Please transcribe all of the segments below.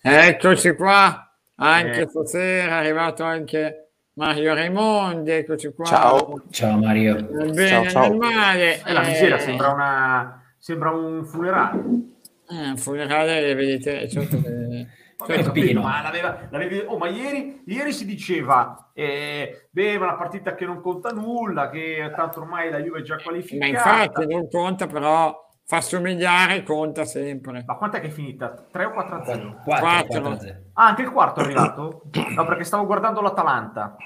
Eccoci qua, anche eh. stasera è arrivato anche Mario Raimondi, eccoci qua. Ciao, ciao Mario. Bene ciao, ciao. male. Eh, la misera eh, sembra, una, sembra un funerale. Eh, un funerale, vedete, certo che... Capito, ma, l'aveva, l'aveva, oh, ma ieri, ieri, si diceva eh, beh, una partita che non conta nulla, che tanto ormai la Juve è già qualificata. Ma infatti non conta, però fa somigliare conta sempre. Ma quant'è che è finita? 3 o 4 a 0? 4, 4, 4 Ah, anche il quarto è arrivato? no, perché stavo guardando l'Atalanta.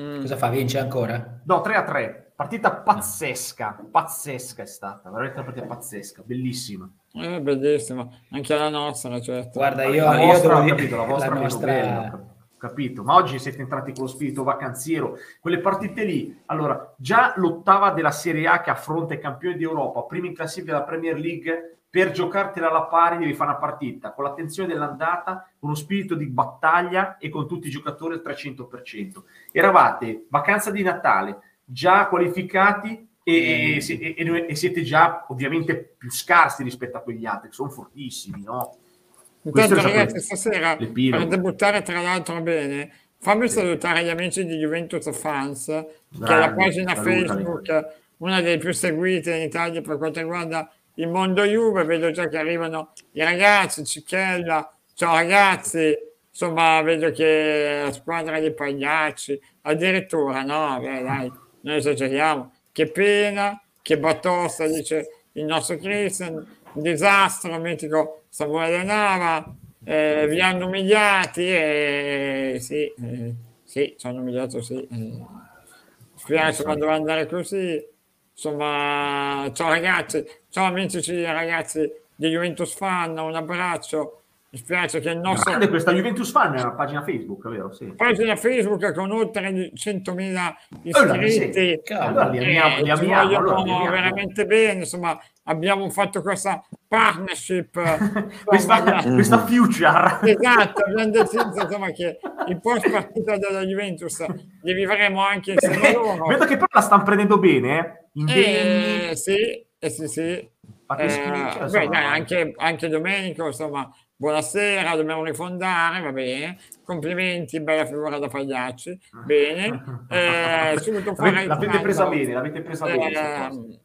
Mm. Cosa fa? Vince ancora? No, 3 a 3. Partita pazzesca, pazzesca è stata, veramente una partita pazzesca, bellissima. Eh, bellissima, anche la nostra, certo. Guarda, io, la io vostra, devo capito, la vostra la nostra... Bella, capito? Ma oggi siete entrati con lo spirito vacanziero, quelle partite lì. Allora, già l'ottava della Serie A che affronta i campioni d'Europa, prima in classifica della Premier League, per giocartela alla pari devi fare una partita con l'attenzione dell'andata, con uno spirito di battaglia e con tutti i giocatori al 300%. Eravate vacanza di Natale, già qualificati e, e, e, e siete già ovviamente più scarsi rispetto a quegli altri, che sono fortissimi, no? Intanto ragazzi stasera per debuttare tra l'altro bene fammi salutare gli amici di Juventus Fans Grande, che è la pagina Facebook una delle più seguite in Italia per quanto riguarda il mondo Juve vedo già che arrivano i ragazzi Cicchella ciao ragazzi insomma vedo che la squadra dei pagliacci addirittura no beh, dai noi esageriamo che pena che batosta dice il nostro Christian disastro mitico Samuele Nava, eh, vi hanno umiliati e sì, eh, sì, ci hanno umiliato, sì. Eh. Spiace quando va andare così. Insomma, ciao ragazzi, ciao amici ragazzi di Juventus Fan, un abbraccio mi spiace che il nostro... Grande questa Juventus Fan è una pagina Facebook, vero? Sì. Pagina Facebook con oltre 100.000 iscritti. Allora, li amiamo, eh, li amiamo, allora, li amiamo. veramente bene, insomma, abbiamo fatto questa partnership. questa, questa future. Esatto, abbiamo deciso insomma, che il post partita della Juventus li vivremo anche insieme a loro. Vedo che però la stanno prendendo bene, eh? eh sì, eh, sì, sì. Eh, beh, dai, anche, anche Domenico, insomma, buonasera, dobbiamo rifondare, va bene, complimenti, bella figura da pagliacci, bene, eh, subito fuori l'avete presa bene, l'avete presa eh, bene.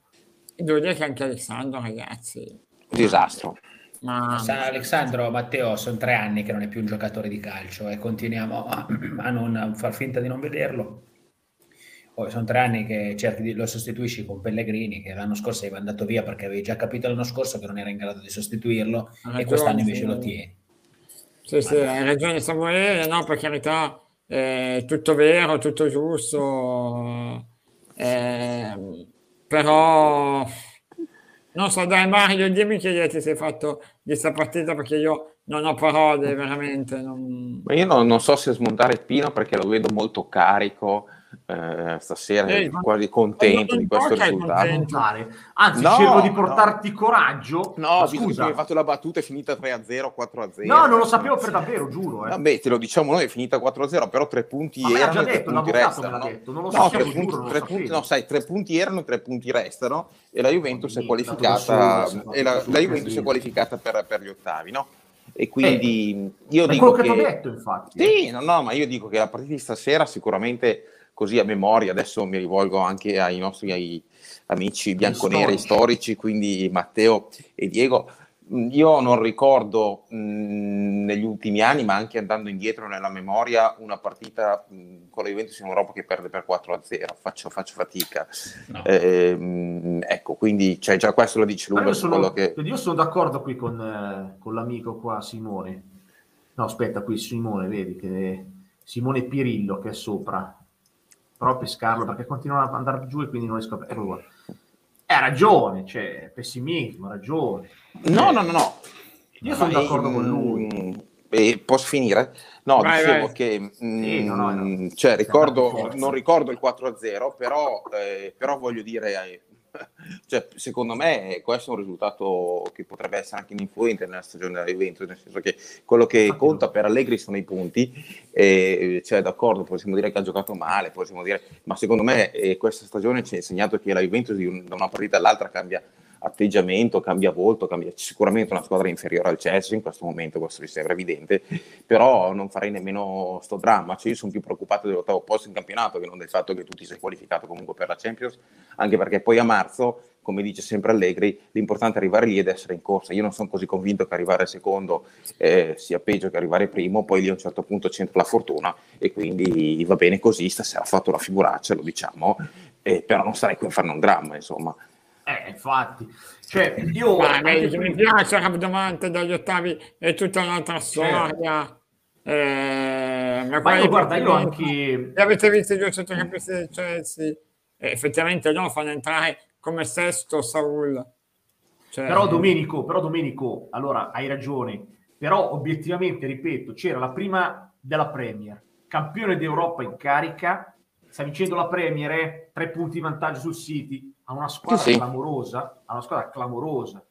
Devo dire che anche Alessandro, ragazzi, disastro. Ma... Alessandro Matteo sono tre anni che non è più un giocatore di calcio e continuiamo a, a non far finta di non vederlo. Poi sono tre anni che cerchi di, lo sostituisci con Pellegrini, che l'anno scorso aveva andato via perché avevi già capito l'anno scorso che non era in grado di sostituirlo ragione, e quest'anno invece sì. lo tieni. Sì, sì, hai ragione Samuele, no, per carità, è tutto vero, tutto giusto, eh, però non so, dai Mario, dimmi che ti sei fatto di questa partita perché io non ho parole veramente. Non... Ma io non, non so se smontare il Pino perché lo vedo molto carico, eh, stasera eh, quasi contento di questo risultato. Anzi, no, cerco di portarti no. coraggio. No, ma scusa, hai fatto la battuta è finita 3-0, 4-0. No, non lo sapevo per davvero, giuro. Eh. Vabbè, te lo diciamo noi, è finita 4-0, però tre punti ma erano e tre punti restano. No? Detto, non lo no, sapevo, tre punti, giuro, tre punti, no, sai, tre punti erano tre punti restano e la Juventus è qualificata, e la, la Juventus è qualificata per, per gli ottavi, no? e quindi eh, io dico che, che detto infatti sì, no, no, ma io dico che la partita di stasera sicuramente così a memoria, adesso mi rivolgo anche ai nostri ai amici bianconeri storici. storici, quindi Matteo e Diego. Mm, io non ricordo mh, mm, negli ultimi anni, ma anche andando indietro nella memoria, una partita mh, mm, con la Juventus in Europa che perde per 4-0. Faccio, faccio fatica. No. Eh, mh, ecco, quindi cioè, già questo lo dice lungo su quello che... Io sono d'accordo qui con, eh, con l'amico qua, Simone. No, aspetta, qui Simone, vedi che Simone Pirillo che è sopra però pescarlo perché continuano ad andare giù e quindi non riesco a... Eccolo qua. Ha ragione, c'è pessimismo, ragione. No, no, no, no. Io sono vai, d'accordo con lui. Eh, posso finire? No, vai, dicevo vai. che sì, no, no, no. Cioè, ricordo, non ricordo il 4-0, però, eh, però voglio dire, eh, cioè, secondo me questo è un risultato che potrebbe essere anche influente nella stagione della Juventus, nel senso che quello che conta per Allegri sono i punti, e, cioè d'accordo, possiamo dire che ha giocato male, possiamo dire, ma secondo me eh, questa stagione ci ha insegnato che la Juventus da una partita all'altra cambia atteggiamento, cambia volto, cambia sicuramente una squadra inferiore al Chelsea in questo momento, questo mi sembra evidente, però non farei nemmeno sto dramma, cioè io sono più preoccupato dell'ottavo posto in campionato che non del fatto che tu ti sei qualificato comunque per la Champions, anche perché poi a marzo, come dice sempre Allegri, l'importante è arrivare lì ed essere in corsa, io non sono così convinto che arrivare secondo eh, sia peggio che arrivare primo, poi lì a un certo punto c'entra la fortuna e quindi va bene così, stasera ha fatto la figuraccia, lo diciamo, eh, però non sarei qui a farne un dramma, insomma. Eh, infatti, cioè, io Ma, anche... mi piace Rabdomante dagli ottavi è tutta un'altra storia. Eh, ma, ma io guarda, io anche. Avete visto i due centrocampisti del Chelsea? Eh, effettivamente loro fanno entrare come sesto Saul. Cioè... Però Domenico, però Domenico, allora hai ragione. Però obiettivamente, ripeto, c'era la prima della Premier, campione d'Europa in carica, sta vincendo la Premier, eh? tre punti di vantaggio sul City ha una squadra sì, sì. clamorosa, ha una squadra clamorosa.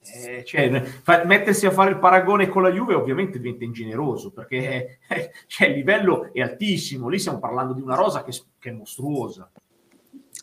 Eh, cioè, fa, mettersi a fare il paragone con la Juve ovviamente diventa ingeneroso perché eh, cioè, il livello è altissimo, lì stiamo parlando di una rosa che, che è mostruosa.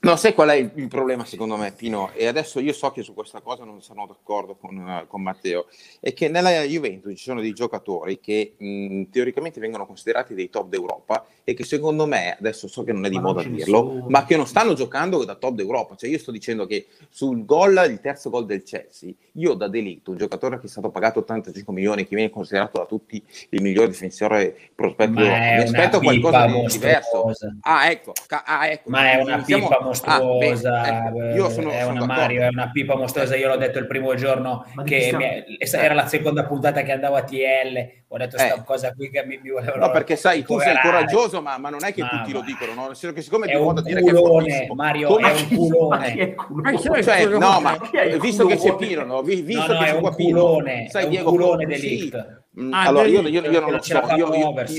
No, sai qual è il, il, problema secondo me, Pino? E adesso io so che su questa cosa non sono d'accordo con, uh, con Matteo, è che nella Juventus ci sono dei giocatori che mh, teoricamente vengono considerati dei top d'Europa e che secondo me, adesso so che non è di ma moda dirlo, sono. ma che non stanno giocando da top d'Europa. Cioè io sto dicendo che sul gol, il terzo gol del Chelsea, io da delitto, un giocatore che è stato pagato 85 milioni, che viene considerato da tutti il miglior difensore prospetto, mi aspetto qualcosa di diverso. Ah, ecco, ah, ecco. Ma è una pipa mostruosa, ah, beh, io sono, è una Mario, è una pipa mostruosa. Io l'ho detto il primo giorno che mi, era la seconda puntata che andavo a TL. Ho detto questa eh. cosa qui che mi, mi volevano. No, perché sai, tu sei coraggioso, ma, ma, non è che ma, tutti lo dicono, no? Senso che siccome è un dire culone, che è Mario, come... è un culone. Cioè, no, ma visto che c'è Pino, no? visto no, no, che è un culone, sai, Diego, un culone dell'Elite. Mm, ah, allora, io, io, io, non lo so, io,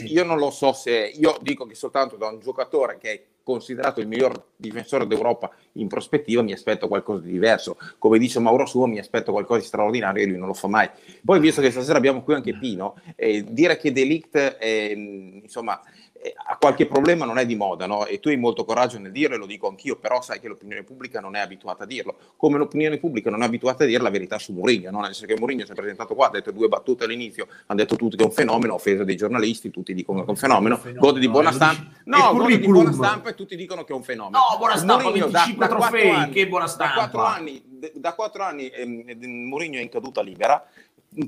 io, non lo so se io dico che soltanto da un giocatore che è considerato il miglior difensore d'Europa in prospettiva mi aspetto qualcosa di diverso. Come dice Mauro Suo, mi aspetto qualcosa di straordinario e lui non lo fa mai. Poi, visto che stasera abbiamo qui anche Pino, eh, dire che Delict è, insomma, eh, ha qualche problema non è di moda, no? E tu hai molto coraggio nel dirlo, e lo dico anch'io, però sai che l'opinione pubblica non è abituata a dirlo. Come l'opinione pubblica non è abituata a dire la verità su Mourinho, no? Nel senso che Mourinho si è presentato qua, ha detto due battute all'inizio, hanno detto tutti che è un fenomeno, offesa dei giornalisti, tutti dicono che è un fenomeno, gode di buona stampa. No, gode di buona stampa e tutti dicono che è un fenomeno. No, buona stampa, Mourinho, 25 da, da trofei, anni, che buona stampa. Da quattro anni, da quattro anni eh, Mourinho è in caduta libera,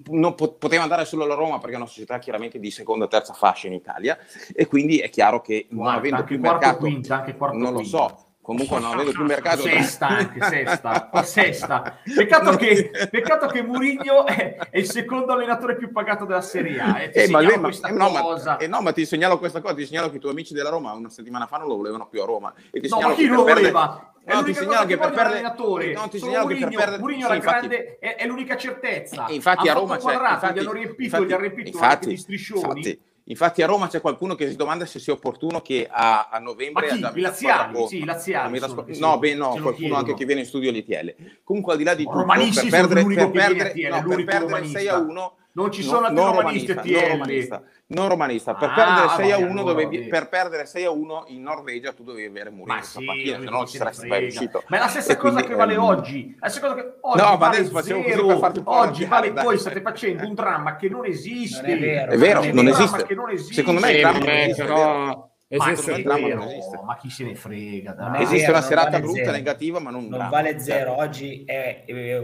non poteva andare solo alla Roma perché è una società chiaramente di seconda e terza fascia in Italia e quindi è chiaro che non Guarda, avendo più mercato quinta, non lo so comunque non avendo più mercato sesta anche sesta, sesta. Peccato, che, peccato che Murigno è, è, il secondo allenatore più pagato della Serie A eh, eh, ma, lei, ma, eh, no, ma, eh, no, ma ti segnalo questa cosa ti segnalo che i tuoi amici della Roma una settimana fa non lo volevano più a Roma e ti no ma chi lo voleva? È no, ti segnalo che per perdere allenatore. No, ti segnalo Murigno, che per perdere Murigno sì, infatti... grande, è, è, l'unica certezza. Infatti a, Roma c'è infatti, gli hanno riempito, infatti, gli hanno riempito infatti, di striscioni. Infatti, Infatti a Roma c'è qualcuno che si domanda se sia opportuno che a, a novembre... Ma chi? I laziali? Sì, laziali. Sono, no, beh, no, qualcuno anche che viene in studio all'ITL. Comunque al di là di tutto, per perdere, per perdere, no, per perdere 6 a 1 non ci sono no, altri romanisti romanista, non romanista, non romanista. Per, ah, perdere 6 a 1 allora, dovevi, per perdere 6 a 1 in Norvegia tu dovevi avere Mourinho sì, panchina, se no ci saresti mai riuscito. Ma è la stessa e cosa quindi, che vale ehm... oggi. È la cosa che oggi no, ma adesso facciamo così per farti Oggi vale voi state facendo un dramma che non esiste. Non è vero, è vero non, esiste. non esiste. Secondo me il dramma non esiste, però Esiste ma, vero, ma chi se ne frega? Dai. Esiste vero, una serata vale brutta, zero. negativa, ma non, non vale zero. Oggi è, è,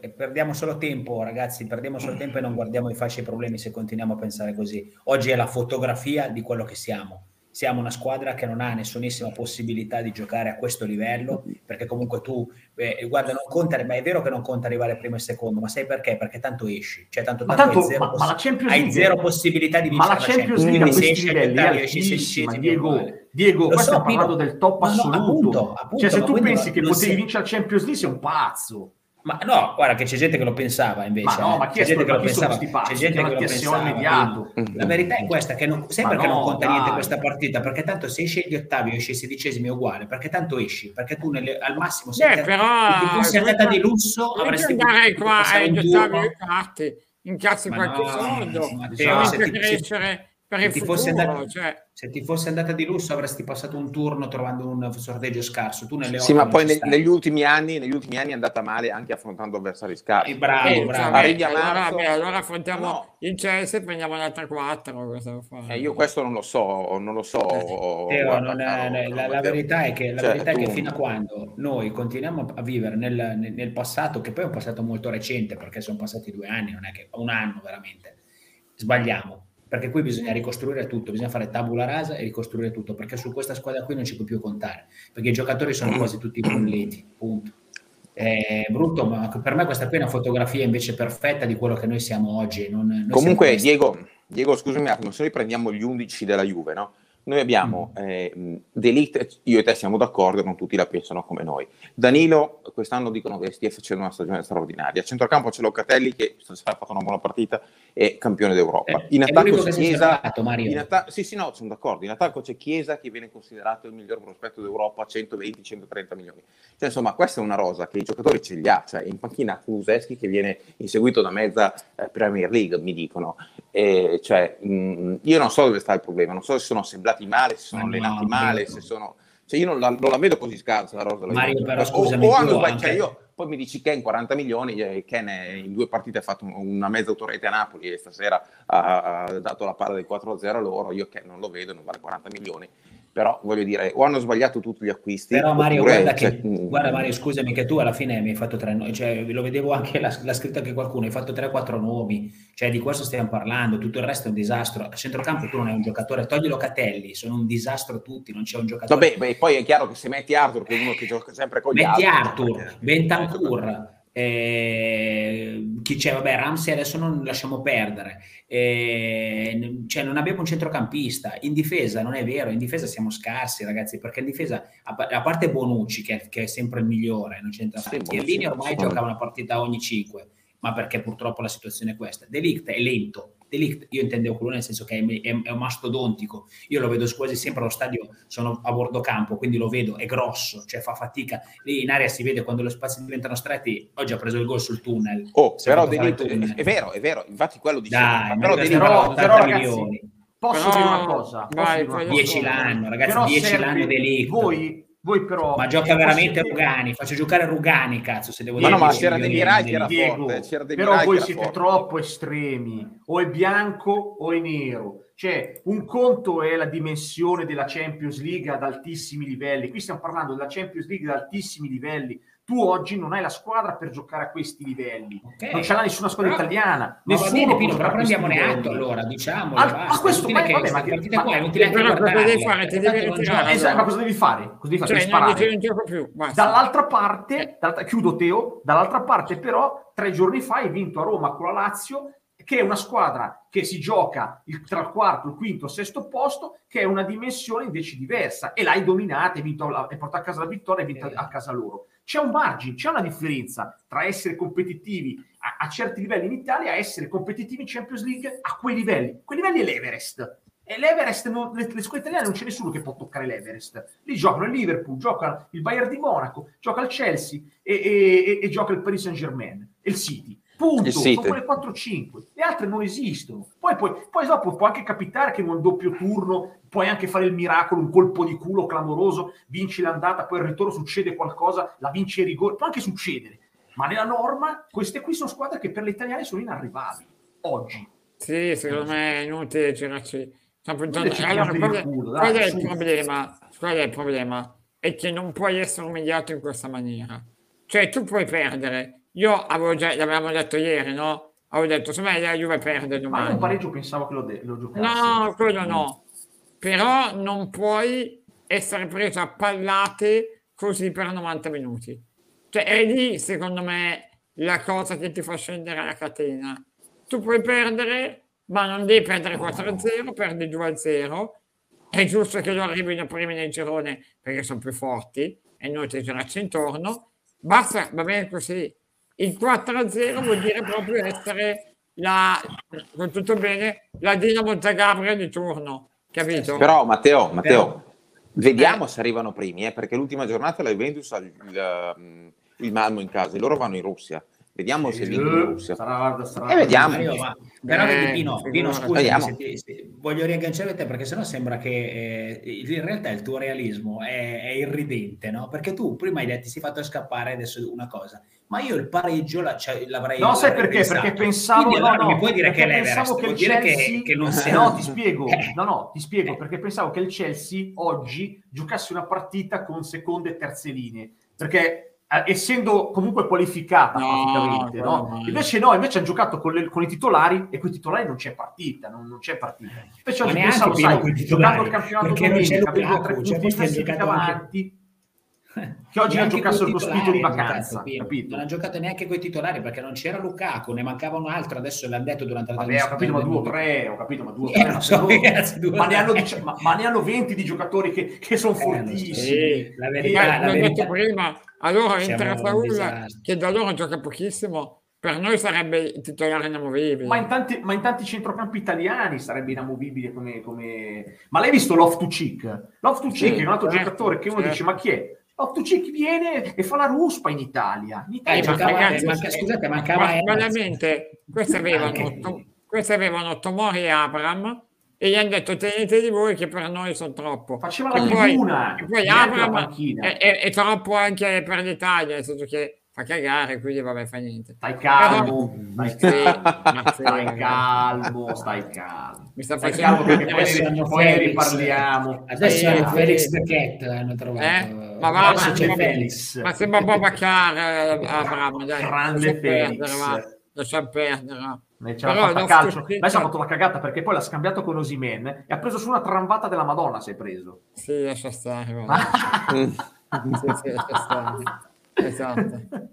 è, perdiamo solo tempo, ragazzi. Perdiamo solo tempo e non guardiamo i facili problemi se continuiamo a pensare così. Oggi è la fotografia di quello che siamo siamo una squadra che non ha nessunissima possibilità di giocare a questo livello, perché comunque tu, eh, guarda, non conta, ma è vero che non conta arrivare primo e secondo, ma sai perché? Perché tanto esci, cioè tanto, tanto, tanto hai, zero, ma, poss- ma hai zero possibilità di vincere ma la Champions League a questi livelli è altissima, Diego, Diego, questo so, parlando del top assoluto, no, appunto, appunto, cioè se tu pensi che potevi vincere la Champions League sei un pazzo. Ma no, guarda che c'è gente che lo pensava invece. Ma no, ma chi c'è gente che lo pensava? C'è gente che lo pensava. Immediato. La verità è questa, che non, sempre ma che no, non conta dai. niente questa partita, perché tanto se esci gli ottavi o esci ai sedicesimi è uguale, perché tanto esci, perché tu nelle, al massimo se Beh, però, ti fossi andata di lusso avresti andare qua agli ottavi e quarti, incassi qualche no, soldo, Matteo, e anche crescere per il futuro, andata, cioè. se ti fosse andata di lusso avresti passato un turno trovando un sorteggio scarso. Tu nelle sì, ma poi ne, negli, ultimi anni, negli ultimi anni è andata male anche affrontando avversari scarsi. Eh, bravo, eh, bravo. Arrivi a allora, marzo, beh, allora affrontiamo no. il Chelsea e prendiamo l'altra 4. Eh, io questo non lo so, non lo so. Teo, guarda, non è, no, la, la, verità è che, la cioè, verità tu... è che fino a quando noi continuiamo a vivere nel, nel, nel passato, che poi è un passato molto recente, perché sono passati due anni, non è che un anno veramente, sbagliamo perché qui bisogna ricostruire tutto, bisogna fare tabula rasa e ricostruire tutto, perché su questa squadra qui non ci può più contare, perché i giocatori sono quasi tutti bolliti, punto. È brutto, ma per me questa qui è una fotografia invece perfetta di quello che noi siamo oggi. Non, noi Comunque, siamo Diego, Diego, scusami un attimo, se noi prendiamo gli 11 della Juve, no? Noi abbiamo mm. eh, Delict, io e te siamo d'accordo, non tutti la pensano come noi. Danilo, quest'anno dicono che stia facendo una stagione straordinaria. A centrocampo c'è Locatelli che ha fatto una buona partita e campione d'Europa. In attacco c'è Chiesa. In atta- sì, sì, no, sono d'accordo. In attacco c'è Chiesa che viene considerato il miglior prospetto d'Europa, 120-130 milioni. Cioè, insomma, questa è una rosa che i giocatori ce li ha. Cioè, in panchina Kuluseschi che viene inseguito da mezza eh, Premier League, mi dicono. E, cioè, mh, mm, io non so dove sta il problema, non so se sono assemblati male, se sono allenati no, male, se sono... Cioè io non la, non la, vedo così scarsa la rosa. Mario, però scusami, o, o hanno anche... cioè io, poi mi dici Ken 40 milioni, Ken in due partite ha fatto una mezza autorete a Napoli e stasera ha, ha dato la palla del 4-0 a loro, io Ken non lo vedo, non vale 40 milioni però voglio dire, o hanno sbagliato tutti gli acquisti. Però Mario, oppure, guarda, cioè, che, guarda Mario, scusami che tu alla fine mi hai fatto tre nomi, cioè lo vedevo anche la, la scritta che qualcuno, hai fatto 3-4 nomi, cioè di questo stiamo parlando, tutto il resto è un disastro. A centrocampo tu non hai un giocatore, togli Locatelli, sono un disastro tutti, non c'è un giocatore. Vabbè, beh, poi è chiaro che se metti Arthur, che è uno che gioca sempre con gli metti altri. Metti Arthur, Bentancur, eh, chi c'è? Vabbè, Ramsey adesso non lasciamo perdere. Eh, cioè, non abbiamo un centrocampista. In difesa non è vero, in difesa siamo scarsi, ragazzi, perché in difesa, a, parte Bonucci, che, che, è sempre il migliore, non c'entra sì, Chiellini ormai gioca una partita ogni 5 ma perché purtroppo la situazione è questa. Delict è lento, Delict io intendevo quello nel senso che è, è, è, un mastodontico, io lo vedo quasi sempre allo stadio, sono a bordo campo, quindi lo vedo, è grosso, cioè fa fatica, lì in aria si vede quando lo spazio diventano stretti, oggi ha preso il gol sul tunnel. Oh, però Delict, è vero, è vero, infatti quello dicevo, Dai, però Delict però, però, ragazzi, milioni. Posso però, dire una cosa? Vai, 10 l'anno, ragazzi, 10 l'anno Delict. Voi voi però... Ma gioca veramente Rugani, faccio giocare Rugani, cazzo, se devo ma dire. No, ma c'era De Mirai che era Diego, forte. C'era De però voi siete forte. troppo estremi, o è bianco o è nero. Cioè, un conto è la dimensione della Champions League ad altissimi livelli. Qui stiamo parlando della Champions League ad altissimi livelli tu oggi non hai la squadra per giocare a questi livelli. Okay. Non ce l'ha nessuna squadra però, italiana. Nessuno bene, Pino, però prendiamone atto allora, diciamo. Al, ma questo ma, vabbè, ma, ma, qua, è utile anche cosa devi fare? Ti devi ritirare. Esatto, ma cosa devi fare? Cosa devi fare? Cioè, non non gioco più. Dall'altra parte, eh. dall'altra, chiudo Teo, dall'altra parte però tre giorni fa hai vinto a Roma con la Lazio che è una squadra che si gioca il, tra il quarto, il quinto, il sesto posto, che è una dimensione invece diversa e l'hai dominata, hai, vinto, hai portato a casa la vittoria e hai vinto a casa loro. C'è un margine, c'è una differenza tra essere competitivi a, a certi livelli in Italia e essere competitivi in Champions League a quei livelli. Quei livelli è l'Everest. E l'Everest, non, le, le scuole italiane non c'è nessuno che può toccare l'Everest. Lì giocano il Liverpool, gioca il Bayern di Monaco, gioca il Chelsea e, e, e, e gioca il Paris Saint Germain e il City. Punto, sono quelle 4-5, le altre non esistono. Poi, poi, poi dopo può anche capitare che in un doppio turno puoi anche fare il miracolo, un colpo di culo clamoroso, vinci l'andata, poi il ritorno succede qualcosa, la vinci ai rigori, può anche succedere. Ma nella norma queste qui sono squadre che per le italiane sono inarrivabili, oggi. Sì, secondo me è inutile girarci. Allora, qual, è, culo, dai, qual, è il problema? qual è il problema? È che non puoi essere umiliato in questa maniera. Cioè tu puoi perdere, io avevo già, l'avevamo detto ieri, no? Avevo detto, se me la Juve perde domani. Ma un pareggio pensavo che lo, de- lo giocassi. No, quello no. Però non puoi essere preso a pallate così per 90 minuti. Cioè, è lì, secondo me, la cosa che ti fa scendere la catena. Tu puoi perdere, ma non devi perdere 4-0, perdi 2-0. È giusto che loro arrivino primi nel girone perché sono più forti e noi ti girarci intorno. Basta, va bene così il 4-0 vuol dire proprio essere la, con tutto bene, la Dinamo Zagabria di turno, capito? Però Matteo, Matteo vediamo eh. se arrivano primi, eh, perché l'ultima giornata la Juventus ha il, il, il Malmo in casa, e loro vanno in Russia. Vediamo se vincono in Russia. Sarà, sarà, e vediamo. Mario, ma, però eh, Pino, Pino scusa, se se, voglio riagganciare te perché sennò sembra che eh, in realtà il tuo realismo è, è, irridente, no? Perché tu prima hai detto ti sei fatto scappare adesso una cosa, ma io il pareggio la, cioè, l'avrei No, sai perché? Pensato. Perché pensavo Quindi, allora, no, mi puoi dire che l'Everest, che il dire Chelsea... che, che non sei... No, ti spiego. Eh. No, no, ti spiego perché pensavo che il Chelsea oggi giocasse una partita con seconde e terze linee, perché eh, essendo comunque qualificata no, praticamente, no? no? Invece no, invece hanno giocato con, le, con, i titolari e con i titolari non c'è partita, non, non c'è partita. Invece oggi pensavo, sai, giocando il campionato domenica, avendo tre punti in avanti, che oggi non giocassero con spirito di vacanza, capito? Non ha giocato neanche con i titolari perché non c'era Lukaku, ne mancava un altro, adesso l'hanno detto durante la Vabbè, ho capito, ma due o tre, ho capito, ma due o tre. Eh, so, ragazzi, due ma, ne hanno, ma, ma, ne hanno 20 di giocatori che, che sono eh, fortissimi. Sì, la verità, la verità. detto prima, allora entra Saul che da loro gioca pochissimo per noi sarebbe titolare inamovibile. Ma in tanti, ma in tanti centrocampi italiani sarebbe inamovibile come... come... Ma l'hai visto Loftus-Cheek? Loftus-Cheek sì, è un altro certo, giocatore che uno certo. dice, ma chi è? Loftus-Cheek viene e fa la ruspa in Italia. In Italia eh, mancava, ragazzi, manca, scusate, mancava... veramente, questi avevano, questi avevano Tomori e Abram e gli hanno detto tenete di voi che per noi sono troppo. Faceva la tribuna. E poi Abram è, è, è, troppo anche per l'Italia, nel senso che fa cagare, quindi vabbè, fa niente. Stai calmo, Però, stai, stai calmo, stai calmo. Mi sta facendo perché poi, poi ne riparliamo. Adesso è Felix the Cat hanno trovato. Eh? Ma va, ma, c'è Felix. ma sembra un po' Baccar, eh, Abramo, dai. Grande Felix. Lascia perdere. Noi Però fatto calcio. Adesso ha fatto la cagata perché poi l'ha scambiato con Osimen e ha preso su una tramvata della Madonna. Si è preso. Sì, lascia stare. sì, sì, lascia stare esatto.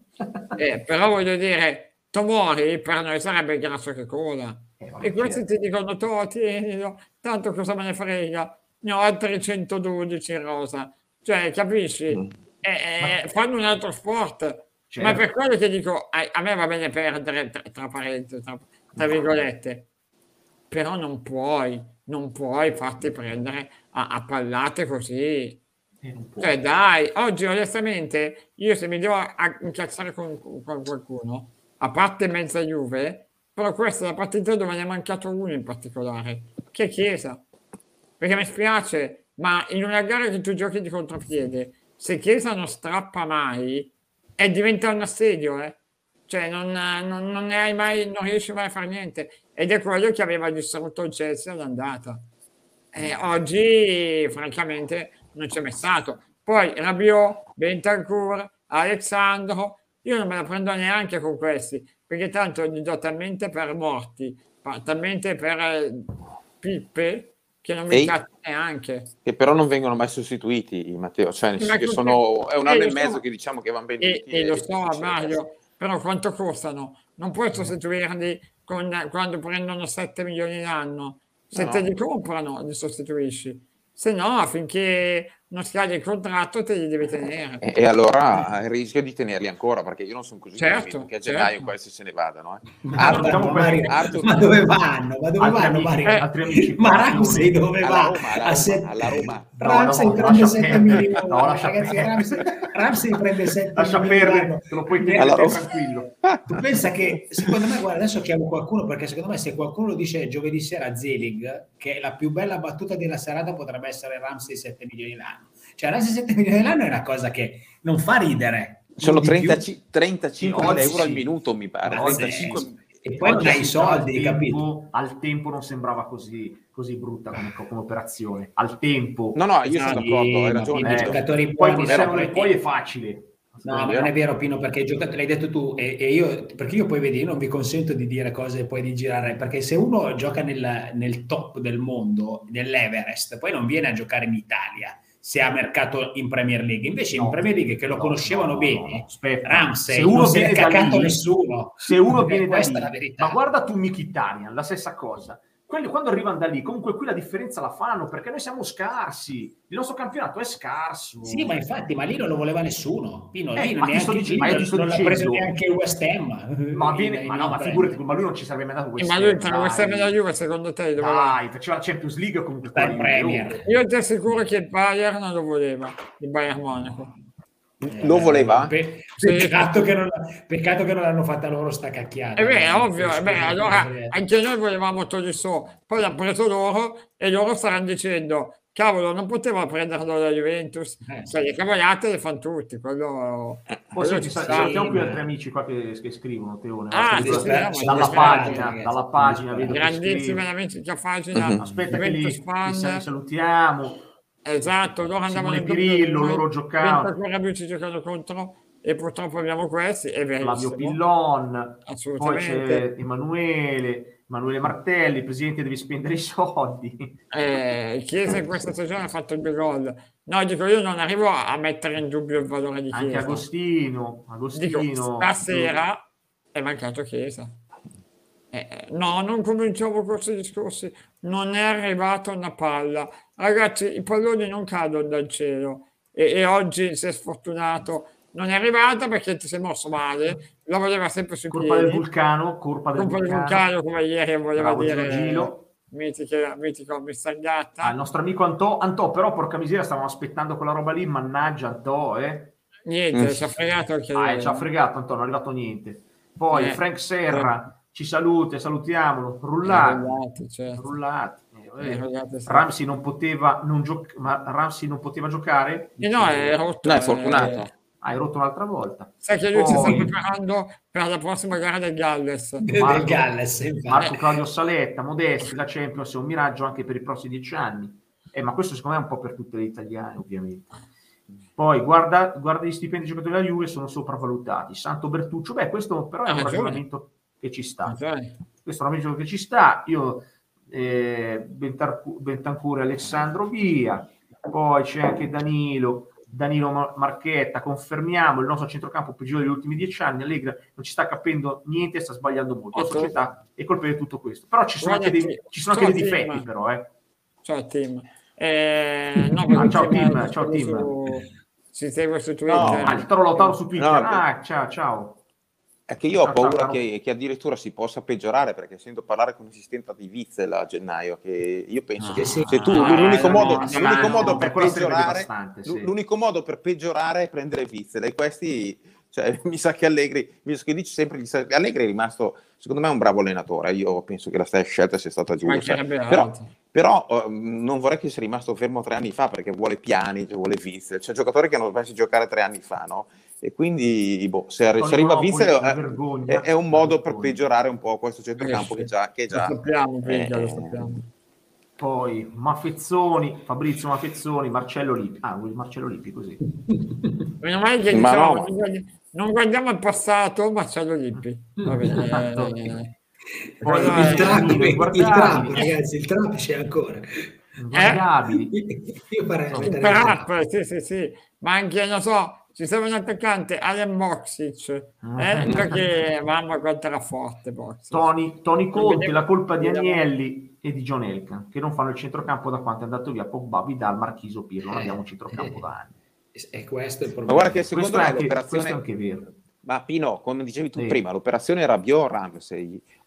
Eh, però voglio dire, Tomori per noi sarebbe grasso che cola. Eh, e questi ti dicono, tu tienilo, tanto cosa me ne frega, ne ho altri 112 in rosa. Cioè, capisci? Mm. Eh, eh, fanno un altro sport. Certo. Ma per quello che dico, a, a, me va bene perdere, tra, tra parentesi, tra, tra virgolette, però non puoi, non puoi farti prendere a, a pallate così cioè, dai, oggi onestamente io se mi devo incazzare con, con, qualcuno, a parte mezza Juve, però questa è la partita dove ne è mancato uno in particolare, che è Chiesa. Perché mi spiace, ma in una gara che tu giochi di contropiede, se Chiesa non strappa mai, è diventa un assedio, eh. Cioè, non, non, non, ne hai mai, non riesci mai a fare niente. Ed è quello che aveva distrutto il Chelsea all'andata. E oggi, francamente, non c'è mai stato. Poi Rabiot, Bentancur, Alexandro, io non me la prendo neanche con questi, perché tanto gli do talmente per morti, talmente per eh, pippe, che non mi cazzo neanche. Che però non vengono mai sostituiti, Matteo, cioè che sono, è un anno e mezzo so, che diciamo che vanno venduti. E, e, lo so, Mario, però quanto costano? Non puoi sostituirli con, quando prendono 7 milioni l'anno. Se no. te li comprano, li sostituisci se no affinché non scade il contratto te li devi tenere. E, e allora il rischio di tenerli ancora perché io non sono così certo, che a gennaio certo. questi se ne vadano. Eh. Ma, Arthur, no, Mario, Arthur, ma dove vanno? Ma dove vanno Mario? Eh, ma Ramsey dove va? Roma, alla, Roma, alla Roma. Ramsey no, no, prende 7 milioni. No, ragazzi, Ramsey, Ramsey prende 7 lascia perdere, te lo puoi tenere tranquillo. Tu pensa che secondo me, guarda, adesso chiamo qualcuno perché secondo me se qualcuno lo dice giovedì sera a Zelig che la più bella battuta della serata potrebbe essere Ramsey 7 milioni l'anno cioè, Rossi 7 milioni all'anno è una cosa che non fa ridere. Sono 30, 35 Oggi, euro al minuto, mi pare. No, 35... E poi non hai i soldi, al capito? Al tempo non sembrava così, così brutta come, come, operazione. Al tempo. No, no, io sono d'accordo, hai ragione. I giocatori poi, poi, poi è facile. No, ma non è vero Pino, perché giocato, l'hai detto tu e, e, io, perché io poi vedi, io non vi consento di dire cose e poi di girare, perché se uno gioca nel, nel top del mondo, nell'Everest, poi non viene a giocare in Italia, se ha mercato in Premier League. Invece no, in Premier League che lo no, conoscevano no, bene, Ramsey se uno non si è cacato lì, nessuno. Se uno viene da lì, ma guarda tu Mkhitaryan, la stessa cosa. Quelli quando arrivano da lì, comunque qui la differenza la fanno perché noi siamo scarsi. Il nostro campionato è scarso. Sì, ma infatti, ma lì non lo voleva nessuno. Pino, eh, lì non, neanche, dici, ma io sto non dicendo, l'ha preso neanche il West Ham. Ma, viene, ma no, ma figurati, ma lui non ci sarebbe mai dato West Ham. Ma lui tra West Ham e la Juve, secondo te, dove Dai, faceva la Champions League o comunque il Premier. Io ti assicuro che il Bayern non lo voleva, il Bayern Monaco. Lo voleva? Pe- peccato, che non, peccato, che non, l'hanno fatta loro sta cacchiata. Eh beh, ovvio, eh beh, allora anche noi volevamo Tolisso, poi l'ha preso loro e loro staranno dicendo cavolo, non poteva prenderlo da Juventus. Eh, cioè, le cavolate le fanno tutti. Quello, eh, ci salutiamo qui altri amici qua che, che scrivono, Teone. Ah, sì, sì, dalla, pagina, dalla pagina, grandissima amica pagina. Uh-huh. Aspetta che li, li salutiamo. Esatto, loro andavano in Pirillo, loro giocavano. più ci giocano contro e purtroppo abbiamo questi. È Flavio Pillon, poi c'è Emanuele, Emanuele Martelli, presidente devi spendere i soldi. Eh, Chiesa in questa stagione ha fatto il gol. No, dico io non arrivo a mettere in dubbio il valore di Chiesa. Anche Agostino, Agostino. Dico, stasera è mancato Chiesa. Eh, no, non cominciamo questi discorsi. Non è arrivata una palla. Ragazzi, i palloni non cadono dal cielo. E, e oggi si è sfortunato. Non è arrivata perché ti sei mosso male. La voleva sempre sui colpa piedi. del vulcano, colpa del colpa vulcano. del vulcano, come ieri voleva Bravo, dire. Gilo. Mitico, mitico Mr. Gatta. Ah, il nostro amico Antò, Antò, però porca miseria, stavamo aspettando quella roba lì, mannaggia Antò, eh. Niente, mm. ci ha fregato anche Ah, ci ha fregato Antò, non è arrivato niente. Poi eh. Frank Serra, ci saluta, salutiamolo, rullati, rullati, certo. rullati. Eh, eh, Ramsey non poteva non gioc- ma Ramsey non poteva giocare? Eh no, è rotto. No, è fortunato. Eh, hai rotto un'altra volta. Sai che lui Poi... si sta preparando per la prossima gara del Galles. Marco, del Galles Marco Claudio Saletta, Modesti, la Champions è un miraggio anche per i prossimi dieci anni. Eh, ma questo secondo me è un po' per tutte le italiane, ovviamente. Poi guarda, guarda gli stipendi giocatori della Juve sono sopravvalutati. Santo Bertuccio, beh, questo però è un ragionamento che ci sta. Okay. Questo è un amico che ci sta. Io, eh, Bentancur Alessandro Via, poi c'è anche Danilo, Danilo Marchetta, confermiamo il nostro centrocampo peggiore degli ultimi dieci anni, Allegra non ci sta capendo niente, sta sbagliando molto, la società è colpa di tutto questo, però ci sono anche dei, ci sono anche dei difetti però. Eh. Ciao team. Eh, no, ah, ciao team, ciao team. Su, si segue su Twitter. No, ah, il Toro Lautaro su Twitter. No, ah, ciao, ciao. È che io ho paura che, che, addirittura si possa peggiorare perché sento parlare con l'assistenza di Witzel a gennaio che io penso ah, che sì. se tu ah, l'unico, eh, modo, no, l'unico, modo, per peggiorare, sì. l'unico modo per peggiorare è prendere Witzel e questi cioè, mi sa che Allegri, visto che dice sempre che Allegri è rimasto, secondo me, un bravo allenatore. Io penso che la stessa scelta sia stata giusta. Però, però uh, non vorrei che sia rimasto fermo tre anni fa perché vuole piani, cioè vuole Witzel. C'è giocatori che hanno smesso di giocare tre anni fa, no? E quindi, boh, se, se arriva Witzel è, è, un modo per peggiorare un po' questo centrocampo che già... Che già lo sappiamo, eh, lo sappiamo. Poi Maffezzoni, Fabrizio Maffezzoni, Marcello Lippi. Ah, Marcello Lippi così. Meno male che Ma diciamo, no. non guardiamo il passato, Marcello Lippi. Va bene. Esatto. Eh, Poi il, il, trap, il, trap, ragazzi, il trap c'è ancora. Eh? Io farei Super sì, sì, sì. Ma anche, non so, ci serve un attaccante Allen Moxic eh? perché mamma quanto era forte Boxic. Tony, Tony Conte la colpa di Agnelli e di John Elkan che non fanno il centrocampo da quanto è andato via Pogba, Vidal, Marchiso, Pirlo non abbiamo un centrocampo da anni e questo è il problema ma guarda che secondo questo me è anche, questo è anche vero ma Pino come dicevi tu sì. prima l'operazione Rabiot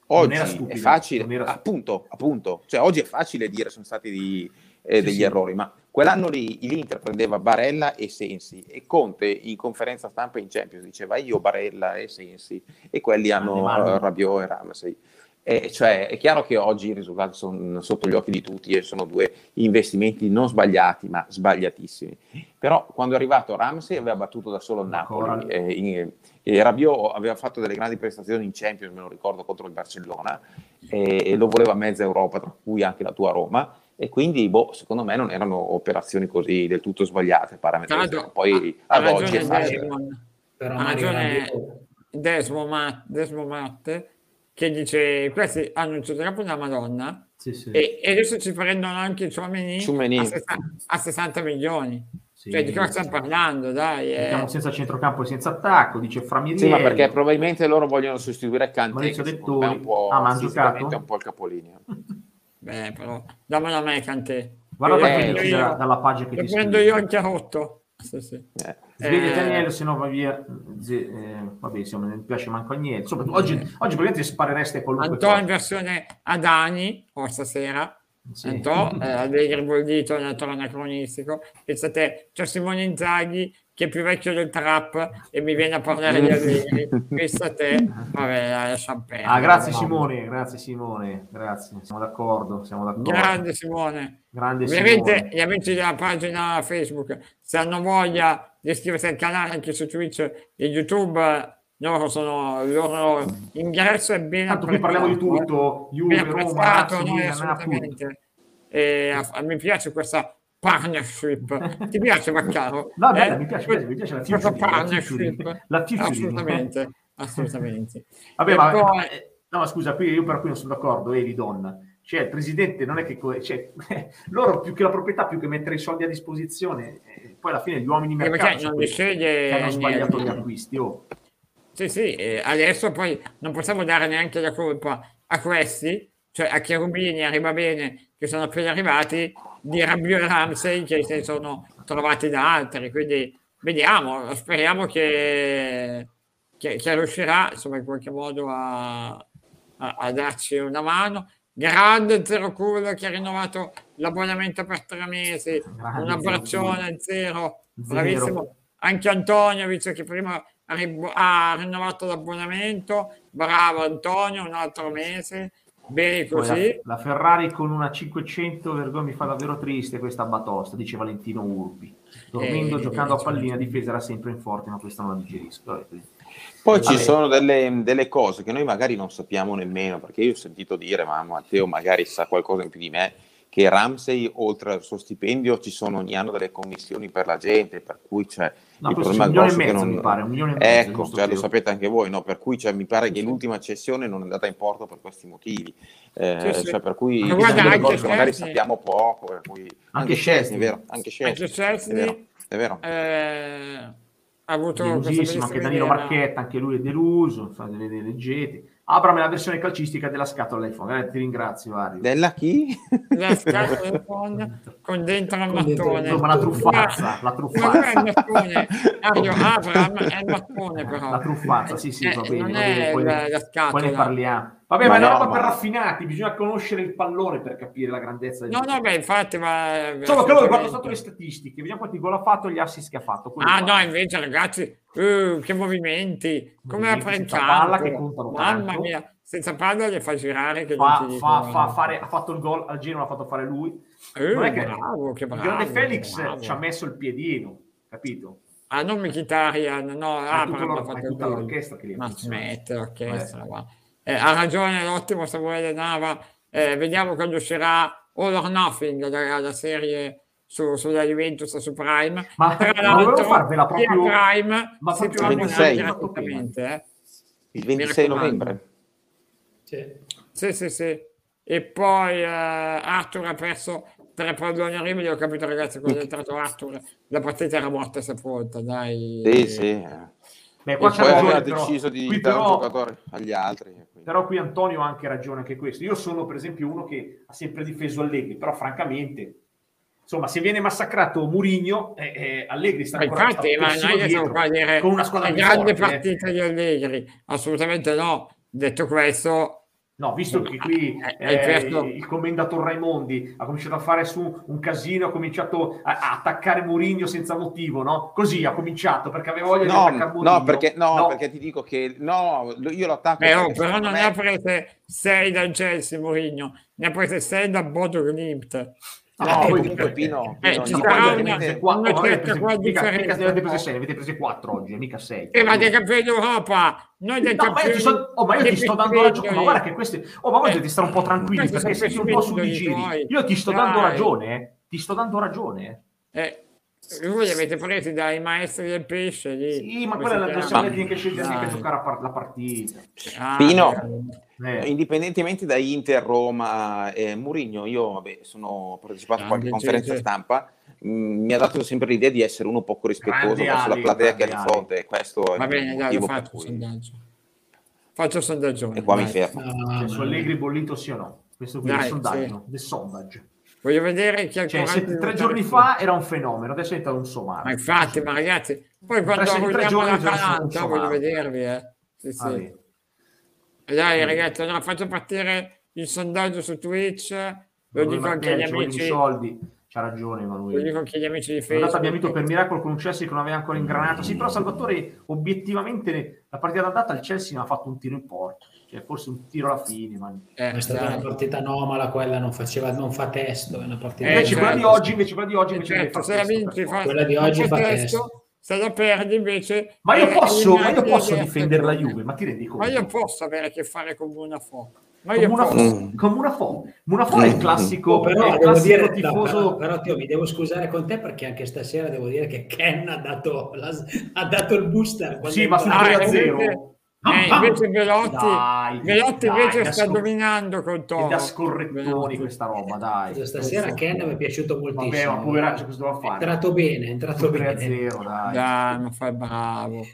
Oggi è facile appunto, appunto. Cioè oggi è facile dire sono stati di, eh, degli sì, errori ma Quell'anno lì l'Inter prendeva Barella e Sensi e Conte in conferenza stampa in Champions diceva io Barella e Sensi e quelli hanno uh, Rabiot e Ramsey. E cioè, è chiaro che oggi i risultati sono sotto gli occhi di tutti e sono due investimenti non sbagliati, ma sbagliatissimi. Però quando è arrivato Ramsey aveva battuto da solo il Napoli e, in, e Rabiot aveva fatto delle grandi prestazioni in Champions, me lo ricordo, contro il Barcellona e, e lo voleva mezza Europa, tra cui anche la tua Roma e quindi boh, secondo me non erano operazioni così del tutto sbagliate parametri poi ha, ad oggi è facile. Ha ragione Desmo, Matt, Desmo Matte che dice questi hanno un centrocampo della Madonna sì, sì. E, e, adesso ci prendono anche Ciomeni a, 60, a 60 milioni sì, cioè, di cosa stiamo parlando? Dai, eh. senza centrocampo e senza attacco, dice Framirielli. Sì, ma perché probabilmente loro vogliono sostituire Kanté, che è un po', ah, ma un po' il capolinea. Beh, però dammela a me, Cantè. Guarda eh, io, dalla pagina che ti prendo io anche a rotto. Sì, sì. Eh. Sveglia eh, Agnello, se no va via. Eh, vabbè, insomma, non mi piace manco Agnello. Insomma, oggi, oggi probabilmente sparereste qualunque Antò cosa. in versione Adani, o stasera. Sì. Antò, eh, Allegri bollito nel trono anacronistico. Pensate, c'è Simone Inzaghi che è più vecchio del trap e mi viene a parlare di Allegri. Pensa a te, vabbè, lascia perdere. Ah, grazie Simone, grazie Simone, grazie, siamo d'accordo, siamo d'accordo. Grande Simone. Grande Ovviamente Simone. gli amici della pagina Facebook, se hanno voglia di iscriversi al canale anche su Twitch e YouTube, loro sono, il loro ingresso è ben Tanto qui parliamo di tutto, Juve, Roma, noi assolutamente. E a, a, mi piace questa partnership. Ti piace Maccaro? No, beh, eh? mi piace, eh, mi piace la partnership. La Assolutamente, assolutamente. Vabbè, ma, poi... Eh, no, scusa, qui io per cui non sono d'accordo, Eli Donna. Cioè, il presidente non è che... Cioè, loro più che la proprietà, più che mettere i soldi a disposizione, eh, poi alla fine gli uomini mercato non li sceglie hanno sbagliato gli acquisti. Oh. Sì, sì, adesso poi non possiamo dare neanche la colpa a questi, cioè a Cherubini arriva bene che sono appena arrivati, di Rabiot e Ramsey che si sono trovati da altri. Quindi vediamo, speriamo che, che, che riuscirà insomma, in qualche modo a, a, a darci una mano. Grande Zero Cool che ha rinnovato l'abbonamento per tre mesi, Grande un abbraccione zero, bravissimo. Zero. Anche Antonio, visto che prima ha rinnovato l'abbonamento, bravo Antonio, un altro mese. Bene così. La, la, Ferrari con una 500 vergogna mi fa davvero triste questa batosta, dice Valentino Urbi. Dormendo, eh, giocando eh, a pallina, difesa era sempre in forte, ma questa non la digerisco. Poi ci sono delle, delle, cose che noi magari non sappiamo nemmeno, perché io ho sentito dire, ma Matteo magari sa qualcosa in più di me, che Ramsey, oltre al suo stipendio, ci sono ogni anno delle commissioni per la gente, per cui c'è no, il problema grosso che non... mi pare, un milione e mezzo. Ecco, cioè, lo sapete anche voi, no? per cui cioè, mi pare che l'ultima cessione non è andata in porto per questi motivi, eh, sì, sì. Cioè, per cui guarda, cose magari sappiamo poco, per cui... anche Scesni, è vero, anche Scesni, è vero. Eh, ha avuto anche Danilo Marchetta, anche lui è deluso, vedere, leggete. Abram è la versione calcistica della scatola iPhone. Eh, ti ringrazio, Mario. Della chi? La scatola iPhone con dentro il mattone. Ma la truffazza, la truffazza. È il mattone. Mario Abram è il mattone, però. La truffazza, sì, sì, eh, va bene. Non è poi, la, la scatola. Poi ne parliamo. Vabbè, ma, ma è una roba per raffinati, bisogna conoscere il pallone per capire la grandezza. No, no, beh, infatti, ma... Solo che loro guardo stato le statistiche, vediamo quanti gol ha fatto gli assist che ha fatto. Ah, no, invece, ragazzi, uh, che movimenti, come ha preso Mamma mia, senza palla le fa girare. Che fa, fa, fa fare, ha fatto il gol al Genoa, l'ha fatto fare lui. Uh, non è che bravo, che bravo, il grande Felix bravo. ci ha messo il piedino, capito? Ah, non Mkhitaryan, no, ah, però ha fatto tutta l'orchestra che gli ha Ma smette l'orchestra, eh. eh, ha ragione l'ottimo Samuele Nava, eh, vediamo quando uscirà All or Nothing, la, la serie su, sulla Juventus su Prime. Ma, Tra ma volevo farvela proprio... Prime ma si può 26. gratuitamente. Eh. Il 26 novembre. Sì, sì, sì. E poi eh, Arthur ha perso tre palloni orribili. Ho capito, ragazzi, quando è entrato Arthur, la partita era morta e sepolta. Dai. Sì, sì. Beh, qua e poi aveva deciso di dare però, un giocatore agli altri. Quindi. Però qui Antonio ha anche ragione anche questo. Io sono, per esempio, uno che ha sempre difeso Allegri, però francamente insomma, se viene massacrato Murigno, eh, eh, Allegri sta ancora infatti, ma è che qua dire con una squadra grande forte, partita eh. di Allegri, assolutamente no. Detto questo, No, visto che qui eh, eh, il commendator Raimondi ha cominciato a fare su un casino, ha cominciato a, a attaccare Murigno senza motivo, no? Così ha cominciato perché aveva voglia no, di attaccare Murigno. No perché, no, no, perché ti dico che no, io lo attacco. Però, però non me... ne ha prese 6 dal Chelsea Murigno, ne ha prese 6 da Bodo Glimt. No, poi comunque Pino, eh, Pino eh, avete prese 4 avete prese 4 oggi, mica 6. E ma dei campioni d'Europa, noi dei no, oh, ma io ti sto dando ragione, ma guarda che questi Oh, ma voi eh, stare un po' tranquilli perché sei un po' su di giri. Io ti sto dando ragione, eh. Ti sto dando ragione. Eh. Voi li avete presi dai maestri del pesce lì. Sì, ma quella è la versione che sceglie che giocare la partita. Ah, Pino, eh. indipendentemente da Inter, Roma e Murigno, io vabbè, sono partecipato a qualche conferenza stampa, mh, mm, mi ha dato sempre l'idea di essere uno poco rispettoso verso la platea che ha di fronte. Questo Va bene, dai, faccio cui... sondaggio. Faccio sondaggio. E qua dai. mi fermo. Uh, su Allegri bollito sì o no? Questo qui è il sondaggio, sì. sondage. Voglio vedere chi ha cioè, se, tre giorni fa era un fenomeno, adesso è diventato un somaro. Ma infatti, ma ragazzi, poi quando vogliamo la l'Atalanta voglio vedervi, eh. Sì, sì. Ah, dai ragazzi, allora faccio partire il sondaggio su Twitch, lo dico anche agli amici. soldi c'ha ragione Emanuele. Lo dico anche agli amici di Facebook. abbiamo vinto per miracolo con un Chelsea che non aveva ancora ingranato. Sì, però Salvatore, obiettivamente, la partita d'andata il Chelsea non ha fatto un tiro in porta. Cioè, forse un tiro alla fine. Ma... Eh, è stata una partita anomala quella, non, faceva, non fa testo. È una partita eh, invece, certo. quella di oggi, invece quella di oggi, invece certo, se la vinci, fa, quella di oggi fa testo. testo se la perdi invece ma io posso, ma io posso difendere la Juve ma ti rendi conto ma io posso avere a che fare con Buonafò come una, mm. come una fo. Una fo è il mm. classico, oh, però, è il classico dire, tifoso. No, però, però tio, mi devo scusare con te perché anche stasera devo dire che Ken ha dato, la, ha dato il booster. Sì, ma sul 3-0. Eh, invece Velotti, dai, Velotti dai, invece sta scor- dominando con Toro. È da scorrettoni questa roba, dai. Stasera Ken mi è piaciuto moltissimo. Vabbè, ma poveraccio cosa doveva fare? È entrato bene, è entrato bene. 0 dai. Dai, ma fai bravo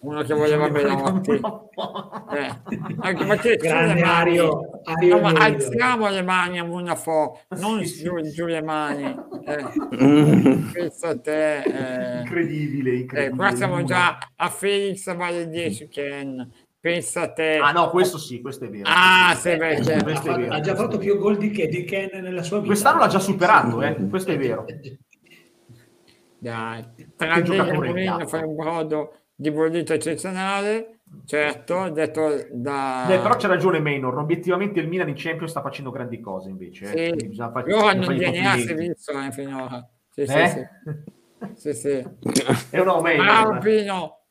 uno che voleva Belotti eh. anche perché grande Ario, Ario no, alziamo le mani a Munafò non sì, giù, giù, le mani eh. te eh. incredibile, incredibile. Eh, qua siamo già a Felix vale 10 Ken pensa a te ah no questo sì questo è vero ah se beh, cioè, ha, vero. ha già fatto più gol di, di Ken nella sua vita quest'anno l'ha già superato eh. questo è vero dai tra Mourinho fai un brodo di bollito eccezionale, certo, detto da... Beh, però c'è ragione Maynor, obiettivamente il Milan in Champions sta facendo grandi cose invece. Eh. Sì. Eh. Far... Loro hanno il DNA servizio eh, finora. Sì, eh? sì, sì. sì, sì. È un aumento. Bravo Pino,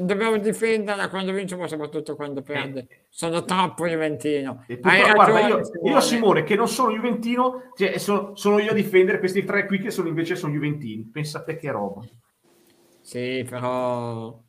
dobbiamo difenderla quando vince ma soprattutto quando perde sono troppo Juventino Hai guarda, io, io, Simone che non sono Juventino cioè, sono, sono, io a difendere questi tre qui che sono invece sono Juventini pensate che roba sì però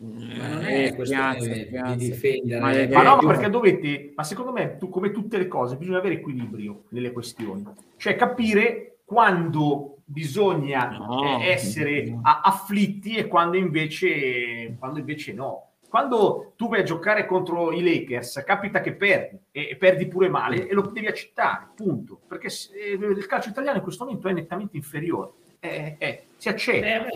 ma non è eh, questione di difendere. Ma, eh, ma no, perché dovete, ma secondo me, tu, come tutte le cose, bisogna avere equilibrio nelle questioni, cioè capire quando bisogna no. Eh, essere a, afflitti e quando invece, quando invece no. Quando tu vai a giocare contro i Lakers, capita che perdi e, e perdi pure male e lo devi accettare, punto. Perché se, il calcio italiano in questo momento è nettamente inferiore. Eh, eh, si accetta.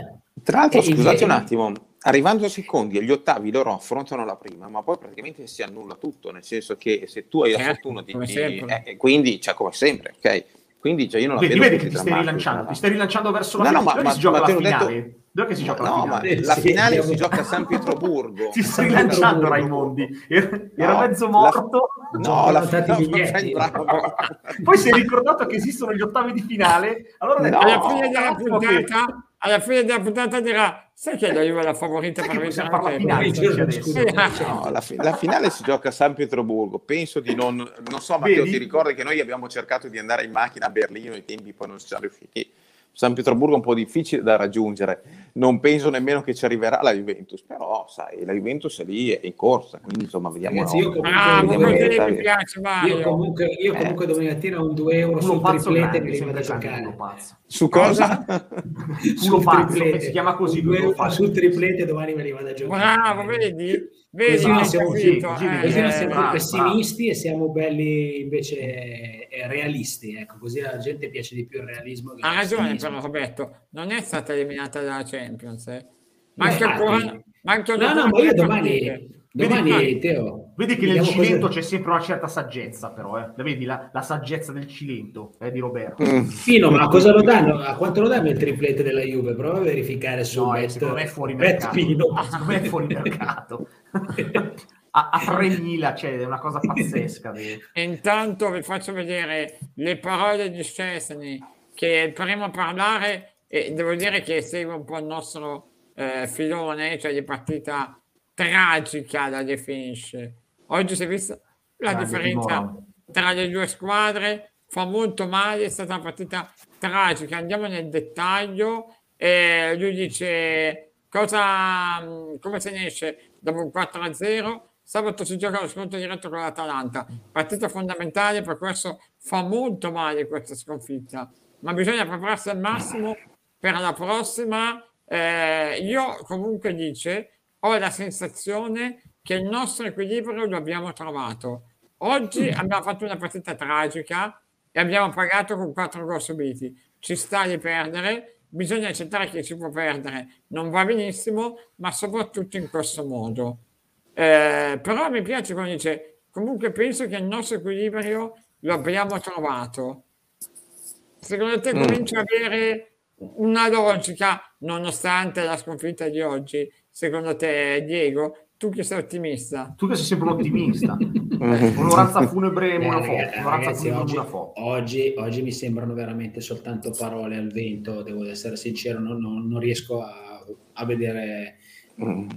Tra l'altro, scusate un attimo, arrivando ai secondi, agli ottavi loro affrontano la prima, ma poi praticamente si annulla tutto, nel senso che se tu hai la eh, fortuna di... Eh, quindi, cioè, come sempre, ok? Quindi cioè, io non vedi, vedi che ti stai rilanciando, ti stai rilanciando verso la no, finale. No, ma, si gioca ma la finale? Detto... Dove che si gioca no, la finale? la finale si gioca a San Pietroburgo. Ti stai rilanciando, Raimondi. Era, no, mezzo morto. La... No, la finale. Poi si è ricordato che esistono gli ottavi di finale. Allora no, alla fine della puntata alla fine della puntata dirà sai che la Juve è la favorita per vincere la finale? No, la, fi- la, finale si gioca a San Pietroburgo. Penso di non non so Matteo Vedi? ti ricordi che noi abbiamo cercato di andare in macchina a Berlino ai tempi poi non ci siamo riusciti San Pietroburgo è un po' difficile da raggiungere, non penso nemmeno che ci arriverà la Juventus, però sai, la Juventus è lì, è in corsa, quindi insomma vediamo. Ragazzi, io comunque, ah, vediamo che mi piace, io comunque, io comunque eh. domani mattina ho un 2 euro sul triplete che mi vado a giocare. Su cosa? sul triplete, si chiama così. 2 euro sul triplete domani me li vado a giocare. Bravo, vedi? Vedi, così non siamo, così, eh, così siamo pessimisti e siamo belli invece eh, realisti. Ecco, così alla gente piace di più il realismo. Ha ragione, però, Roberto, non è stata eliminata dalla Champions. Eh. Manca ancora. Manca no, no, ma io domani. Domani, vedi, Teo, vedi che nel Cilento cosa... c'è sempre una certa saggezza, però, eh? La vedi la, la, saggezza del Cilento eh, di Roberto. Mm. Fino, ma cosa lo danno? A quanto lo danno il triplete della Juve? Prova a verificare su no, bet, secondo me è fuori mercato. Secondo me è fuori mercato. a, a 3.000, cioè è una cosa pazzesca. Intanto vi faccio vedere le parole di Scesni, che è il primo a parlare e devo dire che segue un po' il nostro eh, filone, cioè di partita tragica la definisce. Oggi si è vista la Grande differenza tra le due squadre, fa molto male, è stata una partita tragica. Andiamo nel dettaglio. E lui dice cosa, come se ne esce dopo un 4-0. Sabato si gioca lo scontro diretto con l'Atalanta, partita fondamentale, per questo fa molto male questa sconfitta, ma bisogna prepararsi al massimo per la prossima. Eh, io comunque dice ho la sensazione che il nostro equilibrio lo abbiamo trovato. Oggi abbiamo fatto una partita tragica e abbiamo pagato con quattro gol subiti. Ci sta di perdere, bisogna accettare che si può perdere, non va benissimo, ma soprattutto in questo modo. Eh, però mi piace quando dice, comunque penso che il nostro equilibrio lo abbiamo trovato. Secondo te mm. comincia ad avere una logica, nonostante la sconfitta di oggi, secondo te Diego? Tu che sei ottimista. Tu che sei sempre un ottimista. Onoranza funebre e una foto. Oggi, oggi, mi sembrano veramente soltanto parole al vento, devo essere sincero, non, non, non riesco a, a vedere mm.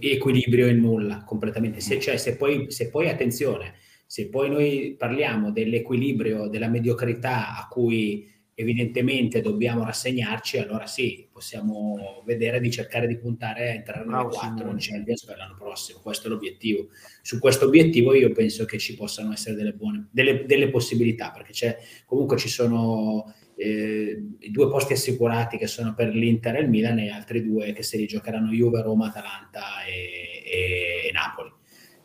equilibrio in nulla completamente. Se, cioè, se, poi, se poi, attenzione, se poi noi parliamo dell'equilibrio, della mediocrità a cui evidentemente dobbiamo rassegnarci, allora sì, possiamo vedere di cercare di puntare a entrare nelle quattro in Champions per l'anno prossimo. Questo è l'obiettivo. Su questo obiettivo io penso che ci possano essere delle buone delle, delle possibilità, perché c'è, comunque ci sono eh, i due posti assicurati che sono per l'Inter e il Milan e altri due che se li giocheranno Juve, Roma, Atalanta e, e, e Napoli.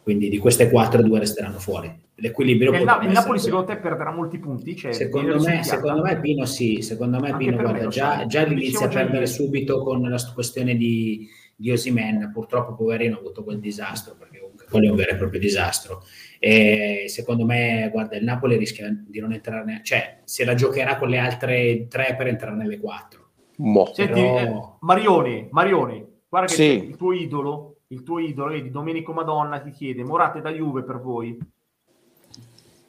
Quindi di queste quattro due resteranno fuori. L'equilibrio il, il Napoli secondo te perderà molti punti? Cioè, secondo, me, secondo, me, Pino sì secondo me Anche Pino guarda, già, già inizia a perdere subito con la questione di, di Osimen purtroppo poverino ha avuto quel disastro perché comunque quello è un vero e proprio disastro e secondo me guarda il Napoli rischia di non entrare cioè se la giocherà con le altre tre per entrare nelle quattro Mo. Senti, Però... eh, Marioni, Marioni guarda che sì. il tuo idolo il tuo idolo, vedi, Domenico Madonna ti chiede Morate da Juve per voi?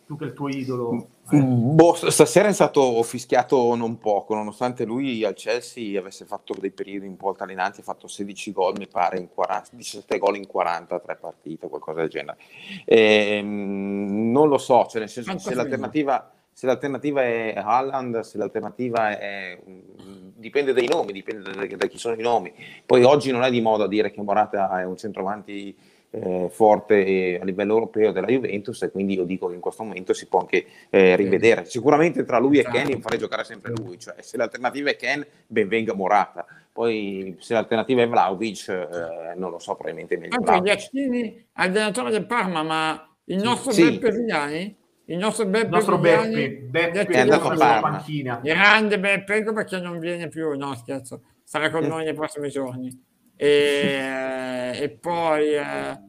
Tu che il tuo idolo. Eh. Boh, stasera è stato fischiato non poco, nonostante lui al Chelsea avesse fatto dei periodi un po' altalenanti, ha fatto 16 gol, mi pare, in 40, 17 gol in 43 partite, qualcosa del genere. E, ehm, non lo so, cioè nel senso se l'alternativa, se l'alternativa è Haaland, se l'alternativa è... dipende dai nomi, dipende da, da chi sono i nomi. Poi oggi non è di moda dire che Morata è un centravanti eh, forte a livello europeo della Juventus e quindi io dico che in questo momento si può anche eh, rivedere. Sicuramente tra lui e esatto. Ken io farei giocare sempre lui, cioè se l'alternativa è Ken ben venga Morata, poi se l'alternativa è Vlaovic eh, non lo so, probabilmente meglio Anche Giacchini, allenatore del Parma, ma il nostro sì. Beppe Vigliani? Il nostro Beppe, il nostro Beppe, Beppe è andato a Parma. Grande Beppe, ecco perché non viene più, no scherzo, sarà con noi nei prossimi giorni. E, e poi eh,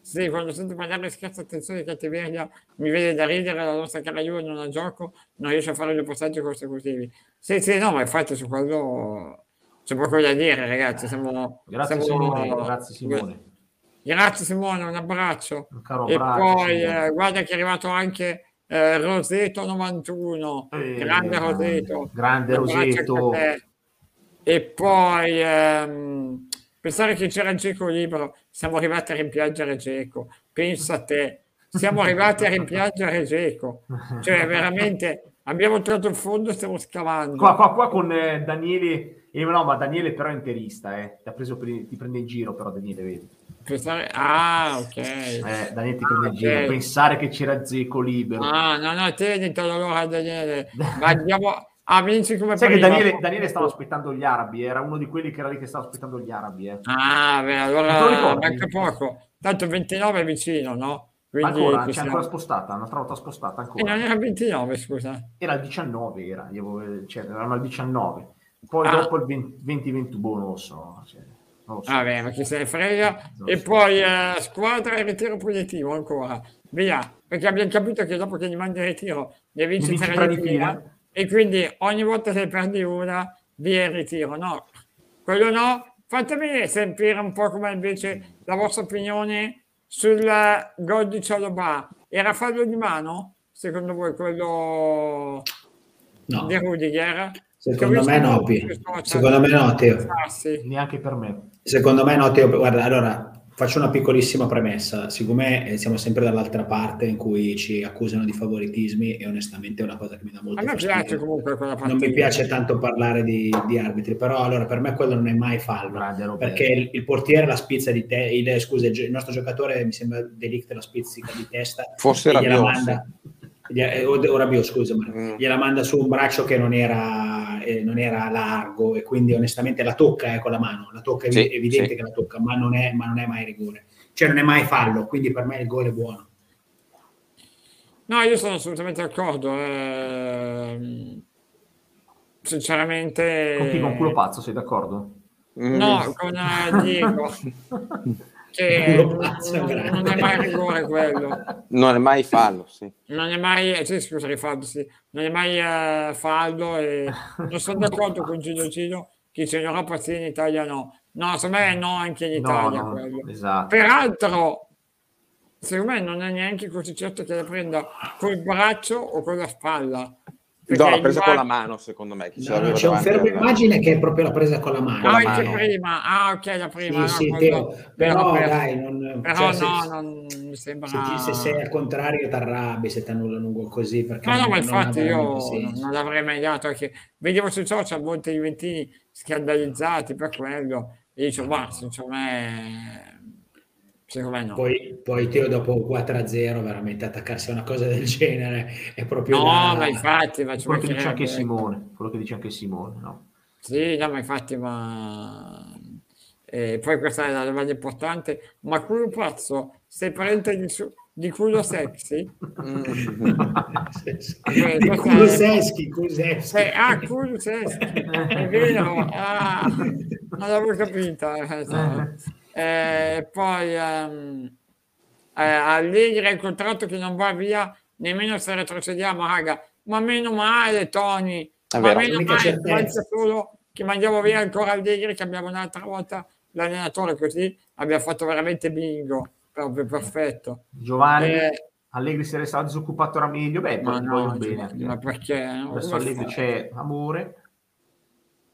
sì, quando sento parlare scherzo attenzione di cattiveria mi vede da ridere la nostra cara Juve non ha gioco non riesce a fare due passaggi consecutivi. Sì sì no ma infatti su quello c'è poco da dire ragazzi siamo, grazie siamo, Simone grazie Simone. Grazie Simone un abbraccio. Un e poi eh, guarda che è arrivato anche eh, Roseto 91 eh, grande Roseto. grande Roseto e poi ehm, pensare che c'era Geco libero, siamo arrivati a rimpiangere Geco, pensa a te, siamo arrivati a rimpiangere Geco, cioè veramente abbiamo trovato il fondo stiamo scavando. Qua, qua, qua con eh, Daniele, eh, no, ma Daniele però è interista, eh. ti, preso per, ti prende in giro però Daniele, vedi. Pensare... Ah, ok. Eh, Daniele ti prende ah, in giro, okay. pensare che c'era Zeco libero. Ah, no, no, te ne l'ora Daniele, ma andiamo... Ah, Vinci come Sai che Daniele, Daniele, stava aspettando gli arabi, era uno di quelli che era lì che stava aspettando gli arabi. Eh. Ah, beh, allora manca poco. Tanto 29 è vicino, no? Quindi ancora, c'è ancora spostata, un'altra volta spostata ancora. E non era 29, scusa. Era il 19, era, io, cioè, eravamo al 19. Poi ah. dopo il 20-21, boh, non lo so. Cioè, non lo so. Vabbè, ma chi se ne frega. Non e so. poi eh, squadra e ritiro punitivo ancora. Via, perché abbiamo capito che dopo che gli mandi il ritiro, ne vinci tre di fila e quindi ogni volta che perdi una via il ritiro. No, quello no. Fatemi sentire un po' come invece la vostra opinione sul gol di Cialobà. Era fallo di mano? Secondo voi quello no. di Rudiger? Secondo me no, Secondo me no, Teo. Neanche per me. Secondo me no, Teo. Guarda, allora, Faccio una piccolissima premessa, siccome eh, siamo sempre dall'altra parte in cui ci accusano di favoritismi e onestamente è una cosa che mi dà molto A me piace comunque quella Non mi piace tanto parlare di, di, arbitri, però allora per me quello non è mai fallo, perché il, il, portiere la spizza di te, il, scusa, il, nostro giocatore mi sembra Delict la spizzica di testa Forse e gliela manda, eh, ora Bio, scusa, mm. gliela manda su un braccio che non era, eh, non era largo e quindi onestamente la tocca eh, con la mano, la tocca, sì, è evidente sì. che la tocca, ma non, è, ma non, è, mai rigore, cioè non è mai fallo, quindi per me il gol è buono. No, io sono assolutamente d'accordo. Eh, sinceramente... Con chi con culo pazzo, sei d'accordo? No, con uh, Diego. che non, è mai rigore quello. Non è mai fallo, sì. Non è mai, eh, sì, scusa, rifallo, sì. Non è mai uh, fallo e non sono d'accordo con Gino Gino che dice in Europa sì, in Italia no. No, secondo me no anche in Italia no, no, esatto. Peraltro, secondo me non è neanche così certo che la prenda col braccio o con la spalla. No, l'ha presa con la mano, secondo me. No, c'è un fermo immagine che è proprio la presa con la mano. Ah, la mano. prima. Ah, ok, la prima. Sì, no, sì, Teo, però, però dai, non, però cioè, no, se, non mi sembra... Se, se sei al contrario ti arrabbi se ti annullano un così. Perché no, no, ma infatti io non l'avrei mai dato, perché vedevo sui social molti juventini scandalizzati per quello, e dicevo, ma secondo me Secondo me no. Poi, poi Teo dopo 4-0 veramente attaccarsi a una cosa del genere è proprio... No, da... ma infatti... Ma quello che dice anche Simone, quello che dice anche Simone, no? Sì, no, ma infatti, ma... E poi questa è la domanda importante, ma culo pazzo, sei parente di, su, di culo sexy? Mm. di culo seschi, culo seschi. Eh, ah, culo seschi, è vero, ah, non l'avevo capita. Eh, eh, poi ehm, eh, Allegri il contratto che non va via nemmeno se retrocediamo, raga. Ma meno male, Tony. È ma meno male, pensa solo che mandiamo via ancora Allegri, che abbiamo un'altra volta l'allenatore, così abbiamo fatto veramente bingo. Proprio perfetto. Giovanni. Eh, Allegri se resta disoccupato era meglio, beh, poi no, no, bene. Ma perché? Adesso Allegri c'è amore.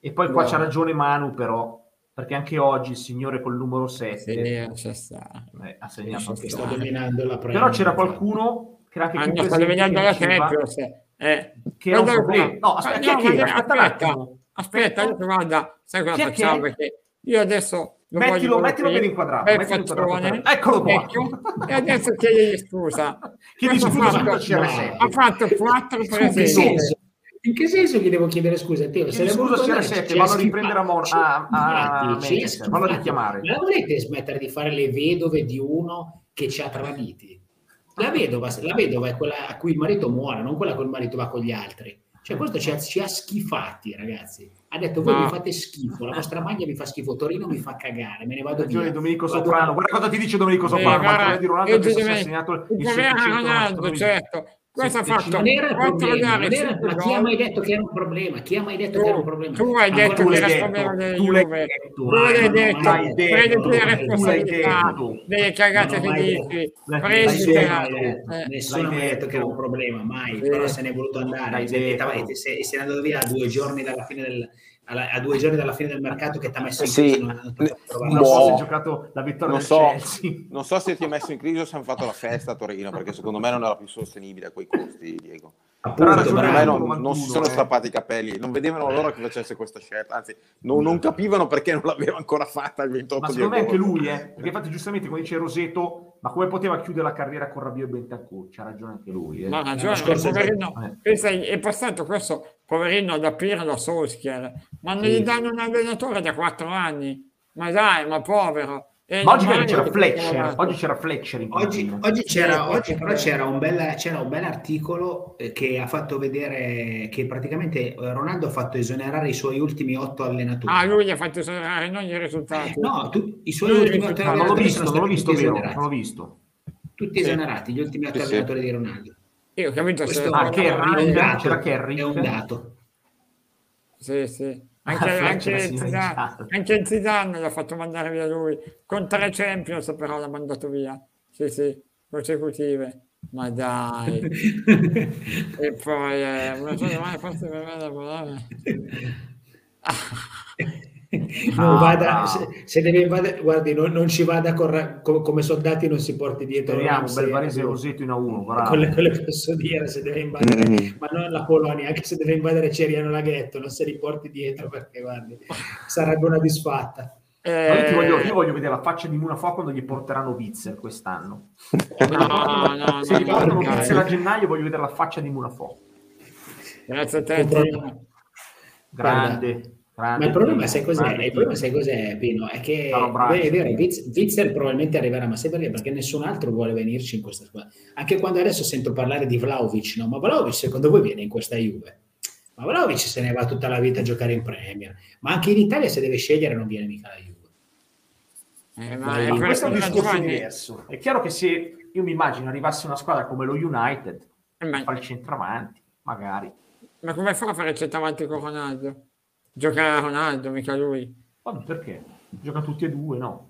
E poi qua no. c'ha ragione Manu, però perché anche oggi il signore col numero 7 sì, eh, ha segnato anche sta dominando la Però c'era qualcuno che era anche ah, sta dominando la Champions eh. che era un problema. No, aspetta, no, aspetta, aspetta, aspetta, aspetta, guarda, sai cosa facciamo? Che... Perché io adesso mettilo, mettilo ben inquadrato, mettilo inquadrato. eccolo qua. e adesso chiedi scusa. Chiedi scusa ha fatto 4 per esempio in che senso gli devo chiedere scusa? Teo, se scusa c'era 7, vanno a riprendere a, Mor- a, a, a vanno a richiamare. Ma volete smettere di fare le vedove di uno che ci ha traditi? La vedova, la vedova è quella a cui il marito muore, non quella a cui il marito va con gli altri. Cioè, questo ci ha, ci ha schifati, ragazzi. Ha detto: Voi no. mi fate schifo, la vostra maglia mi fa schifo, Torino mi fa cagare, me ne vado via. Domenico Soprano, guarda cosa ti dice Domenico Soprano. Eh, guarda, di Ronaldo che si è segnato il Ronaldo, certo Cosa ha fatto? Non era quattro gare, era, ma chi ha mai detto che era un problema? Chi ha mai detto tu, che era un problema? Tu hai detto che era un problema delle Juve. Tu l'hai detto, prendi la responsabilità delle cagate che dici. Prenditela. Nessuno ha mai detto che era un problema, mai. Però se ne è voluto andare. Se ne è andato via due giorni dalla fine del alla, a due giorni dalla fine del mercato che ti ha messo in crisi. Sì. Non, non, non so se hai giocato la vittoria non so, non so se ti ha messo in crisi o se hanno fatto la festa a Torino, perché secondo me non era più sostenibile a quei costi, Diego. Appunto, me non, non, si sono eh. strappati i capelli, non vedevano loro che facesse questa scelta, anzi non, non capivano perché non l'aveva ancora fatta il 28 ma di secondo me anche lui, eh, perché infatti giustamente come dice Roseto, ma come poteva chiudere la carriera con Rabio e Bentancur? C'ha ragione anche lui. Eh. Ma ragione, poverino, eh. pensa, è passato questo poverino da Pirlo a Solskjaer, ma non sì. gli danno un allenatore da quattro anni, ma dai, ma povero ma oggi c'era Fletcher, oggi c'era Fletcher oggi, oggi, c'era, oggi però c'era un, bel, c'era un bel articolo eh, che ha fatto vedere che praticamente eh, Ronaldo ha fatto esonerare i suoi ultimi otto allenatori. Ah, lui gli ha fatto esonerare, non i risultati. No, tu, i suoi lui ultimi otto allenatori. Non l'ho visto, non l'ho visto, vero, non l'ho visto. Tutti sì. esonerati, gli ultimi otto sì, allenatori sì. di Ronaldo. Io ho capito Questo se... ah, Kerry, è un dato, c'era Kerry. È un dato. Sì, sì. Anche, ah, anche, Zidane, anche Zidane l'ha fatto mandare via lui, con tre Champions però l'ha mandato via, sì sì, consecutive, ma dai. e poi, eh, so mai forse per me da volare. non vada, se, se, deve invadere, guardi, non, non ci vada con, com, come soldati, non si porti dietro. Speriamo, un bel Varese Roseto in A1. Quelle, quelle posso dire, se deve invadere, mm-hmm. ma non la Polonia, anche se deve invadere Ceriano Laghetto, non se li porti dietro perché guardi, sarebbe una disfatta. Eh... Io, voglio, io, voglio, vedere la faccia di Munafò quando gli porteranno Witzel quest'anno. No, no, no, se gli portano Witzel a gennaio, voglio vedere la faccia di Munafò. Grazie a te, Grande. Ma il problema, sai cos'è? il problema sai cos'è, Pino? È che beh, è vero, Witzel probabilmente arriverà, ma sai perché? Perché nessun altro vuole venirci in questa squadra. Anche quando adesso sento parlare di Vlaovic, no? Ma Vlaovic secondo voi viene in questa Juve? Ma Vlaovic se ne va tutta la vita a giocare in Premier. Ma anche in Italia se deve scegliere non viene mica la Juve. Eh, ma è questo è un discorso diverso. È chiaro che se io mi immagino arrivasse una squadra come lo United, eh, ma... fa il centravanti, magari. Ma come fa a fare il centravanti con Ronaldo? Giocare a Ronaldo, mica lui. Ma perché? Gioca tutti e due, no?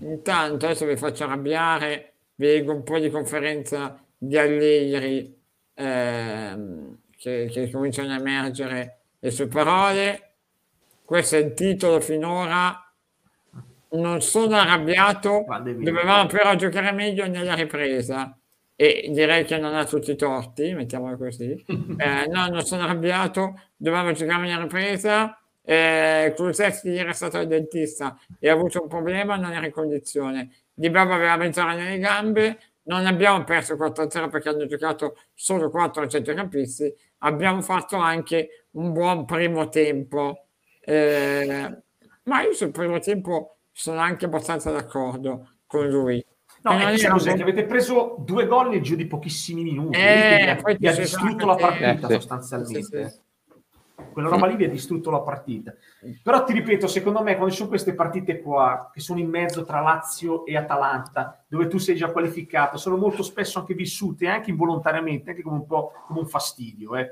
Intanto adesso vi faccio arrabbiare, vi leggo un po' di conferenza di Allegri ehm, che, che cominciano a emergere le sue parole. Questo è il titolo finora. Non sono arrabbiato, dovevamo però giocare meglio nella ripresa e direi che non ha tutti i torti, mettiamolo così. Eh, no, non sono arrabbiato, dovevamo giocare in ripresa. Eh, è stato al dentista e ha avuto un problema, non era in condizione. Di Baba aveva mezz'ora nelle gambe, non abbiamo perso 4-0 perché hanno giocato solo 4 centrocampisti, abbiamo fatto anche un buon primo tempo. Eh, ma io sul primo tempo sono anche abbastanza d'accordo con lui. No, è che, cos'è, che avete preso due gol nel giro di pochissimi minuti, eh, vi, vi ha distrutto la partita eh, sostanzialmente. Sì, sì. Quella roba lì vi ha distrutto la partita. Però ti ripeto, secondo me, quando ci sono queste partite qua, che sono in mezzo tra Lazio e Atalanta, dove tu sei già qualificato, sono molto spesso anche vissute, anche involontariamente, anche come un po' come un fastidio. Eh.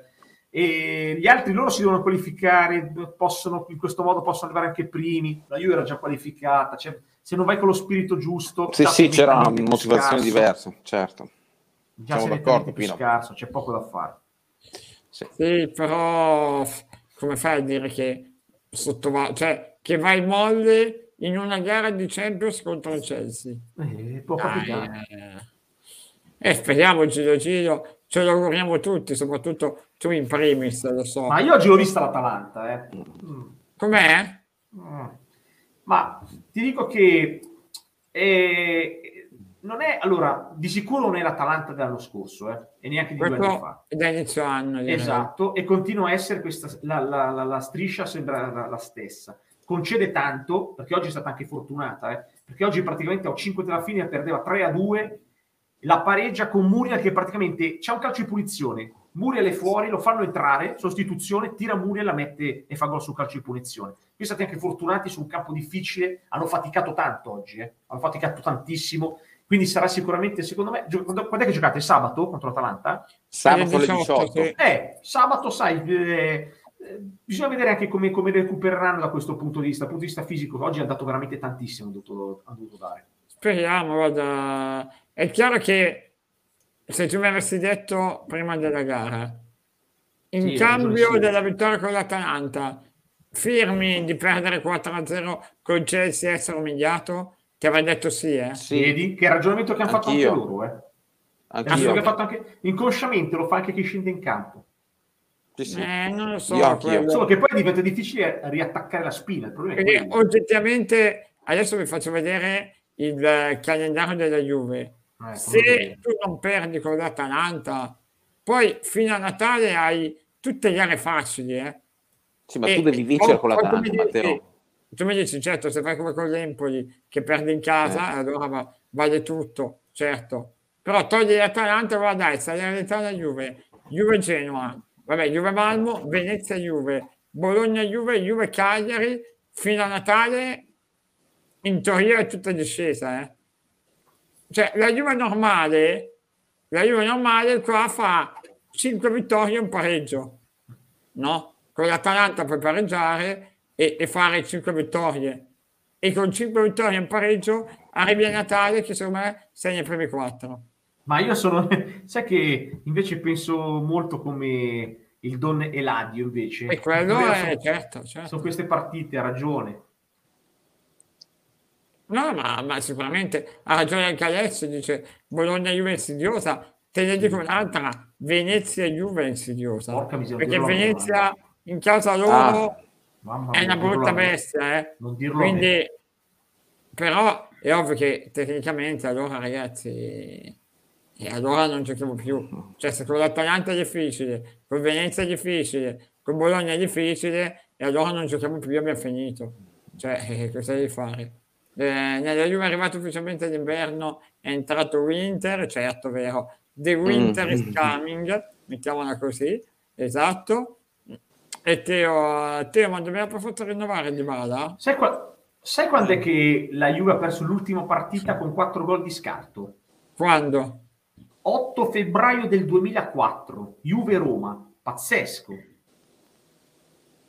E gli altri loro si devono qualificare, possono, in questo modo possono arrivare anche primi. La Juve era già qualificata, cioè, se non vai con lo spirito giusto. Sì, sì, c'era una motivazione scarso. diversa, certo. Già Siamo d'accordo, più scarso, c'è poco da fare. Sì. sì, però come fai a dire che sottovaluta, cioè che vai molle in una gara di Champions contro il Chelsea? Eh, può capitare. Eh, eh, speriamo Giro Giro, ce lo auguriamo tutti, soprattutto tu in primis, lo so. Ma io oggi l'ho vista l'Atalanta, eh. Com'è? Mm. Ma ti dico che eh, non è allora di sicuro non è l'Atalanta dell'anno scorso eh, e neanche di Questo due anni fa. Da inizio anno. Esatto, e continua a essere questa la, la, la, la striscia sembra la, stessa. Concede tanto, perché oggi è stata anche fortunata, eh, perché oggi praticamente a 5 della fine perdeva 3 a 2, la pareggia con Muriel che praticamente c'è un calcio di punizione, Muriel è fuori, lo fanno entrare, sostituzione, tira Muriel, la mette e fa gol sul calcio di punizione. Qui stati anche fortunati su un campo difficile, hanno faticato tanto oggi, eh? hanno faticato tantissimo, quindi sarà sicuramente, secondo me, quando, quando è che giocate? Sabato contro l'Atalanta? Sabato alle 18. Eh, sabato, sai, eh, eh, bisogna vedere anche come, come, recupereranno da questo punto di vista, dal punto di vista fisico, oggi hanno dato veramente tantissimo, hanno dovuto, hanno dovuto dare. Speriamo, guarda, è chiaro che se tu mi avessi detto prima della gara, in sì, cambio della vittoria con l'Atalanta, firmi di perdere 4-0 con Chelsea e essere umiliato, ti avrei detto sì, eh? Sì, vedi che ragionamento che hanno fatto anche loro, eh? Anch'io. Che fatto anche, inconsciamente lo fa anche chi scende in campo. Sì, sì. Eh, non lo so. Io, Solo che poi diventa difficile riattaccare la spina. Il problema è oggettivamente, adesso vi faccio vedere il calendario della Juve eh, se tu non perdi con l'Atalanta, poi fino a Natale hai tutte le gare facili. Eh? Sì, ma e, tu devi vincere con l'Atalanta, Matteo. Tu mi dici, certo, se fai come con l'Empoli, che perdi in casa, eh. allora va, vale tutto, certo. Però togli l'Atalanta, guarda, dai, sta la Juve. Juve-Genoa, vabbè, Juve-Malmo, Venezia-Juve, Bologna-Juve, Juve-Cagliari, fino a Natale, in teoria è tutta discesa, eh? Cioè, la Juve normale, la Juve normale qua fa 5 vittorie e un pareggio, no? Con l'Atalanta puoi pareggiare e, e fare 5 vittorie. E con 5 vittorie e un pareggio arrivi a Natale che secondo me sei nei primi 4. Ma io sono, sai che invece penso molto come il Don Eladio invece. E quello è, sono, certo, certo. Sono queste partite, ha ragione. No, ma, ma sicuramente ha ragione anche Alessio, dice Bologna-Juve insidiosa, te ne dico un'altra, Venezia-Juve insidiosa. Perché Venezia in casa loro ah, è una brutta bestia, eh. Quindi, però è ovvio che tecnicamente allora ragazzi e allora non giochiamo più. Cioè, se con l'Atalanta è difficile, con Venezia è difficile, con Bologna è difficile, e allora non giochiamo più, abbiamo finito. Cioè, eh, cosa devi fare? Eh, nella Juve è arrivato ufficialmente l'inverno, è entrato Winter, certo, vero. The Winter mm. is coming, mettiamola così, esatto. E Teo, Teo ma dobbiamo per forza rinnovare Di Bala? Sai, qua, sai quando è che la Juve ha perso l'ultima partita con 4 gol di scarto? Quando? 8 febbraio del 2004, Juve-Roma, pazzesco.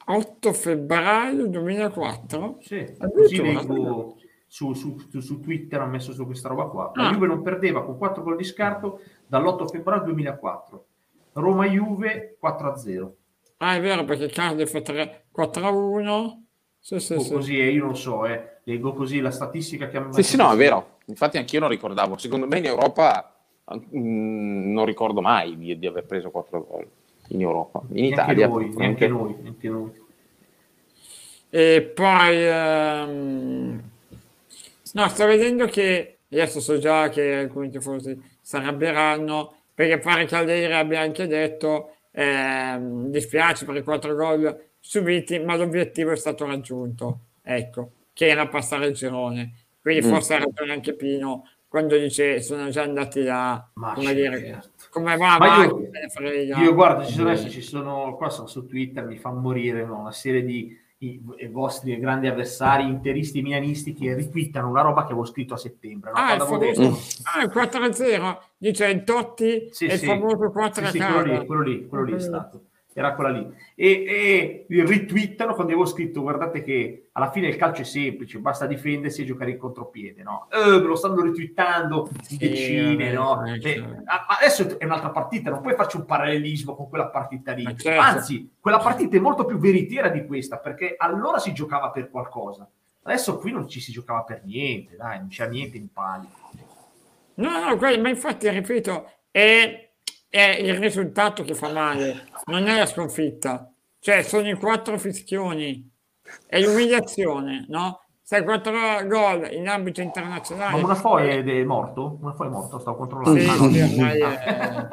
8 febbraio 2004? Sì, così leggo su, su, su, Twitter, ha messo su questa roba qua. La ah. Juve non perdeva con 4 gol di scarto dall'8 febbraio 2004. Roma-Juve 4-0. Ah, è vero, perché Cardiff è 4-1. Sì, sì, sì. Così, eh, io non so, eh. leggo così la statistica che ha messo. Sì, sì, no, è vero. Infatti anch'io non ricordavo. Secondo me in Europa mh, mm, non ricordo mai di, di, aver preso 4 gol in Europa. In neanche Italia. Noi, neanche noi, neanche noi. E poi... Um No, sto vedendo che adesso so già che alcuni tifosi si arrabbieranno perché pare Caldeira abbia anche detto eh, dispiace per i quattro gol subiti, ma l'obiettivo è stato raggiunto, ecco, che era passare il girone. Quindi mm. forse ha ragione anche Pino quando dice sono già andati là, ma come dire, certo. come va ma io, io guarda, ci sono, adesso ci sono, qua sono su Twitter, mi fa morire no? una serie di i, i, vostri grandi avversari interisti e milanisti che ritwittano una roba che avevo scritto a settembre. No? Ah, il famoso, ah, il 4-0, dice il Totti sì, sì. il famoso 4 sì, sì, quello lì, quello lì, quello lì è stato era quella lì. E, e ritwittano quando avevo scritto: guardate che alla fine il calcio è semplice, basta difendersi e giocare in contropiede, no? Eh, me lo stanno ritwittando in decine, sì, no? Eh, e, adesso è un'altra partita, non puoi farci un parallelismo con quella partita lì. Certo. Anzi, quella partita è molto più veritiera di questa, perché allora si giocava per qualcosa. Adesso qui non ci si giocava per niente, dai, non c'è niente in palio. No, no, ma infatti, ripeto, è è il risultato che fa male, non è la sconfitta. Cioè, sono i quattro fischioni, è l'umiliazione, no? Sei quattro gol in ambito internazionale. Ma una foie è morto? Una foie è morto, stavo controllando. Sì, ah, sì, è...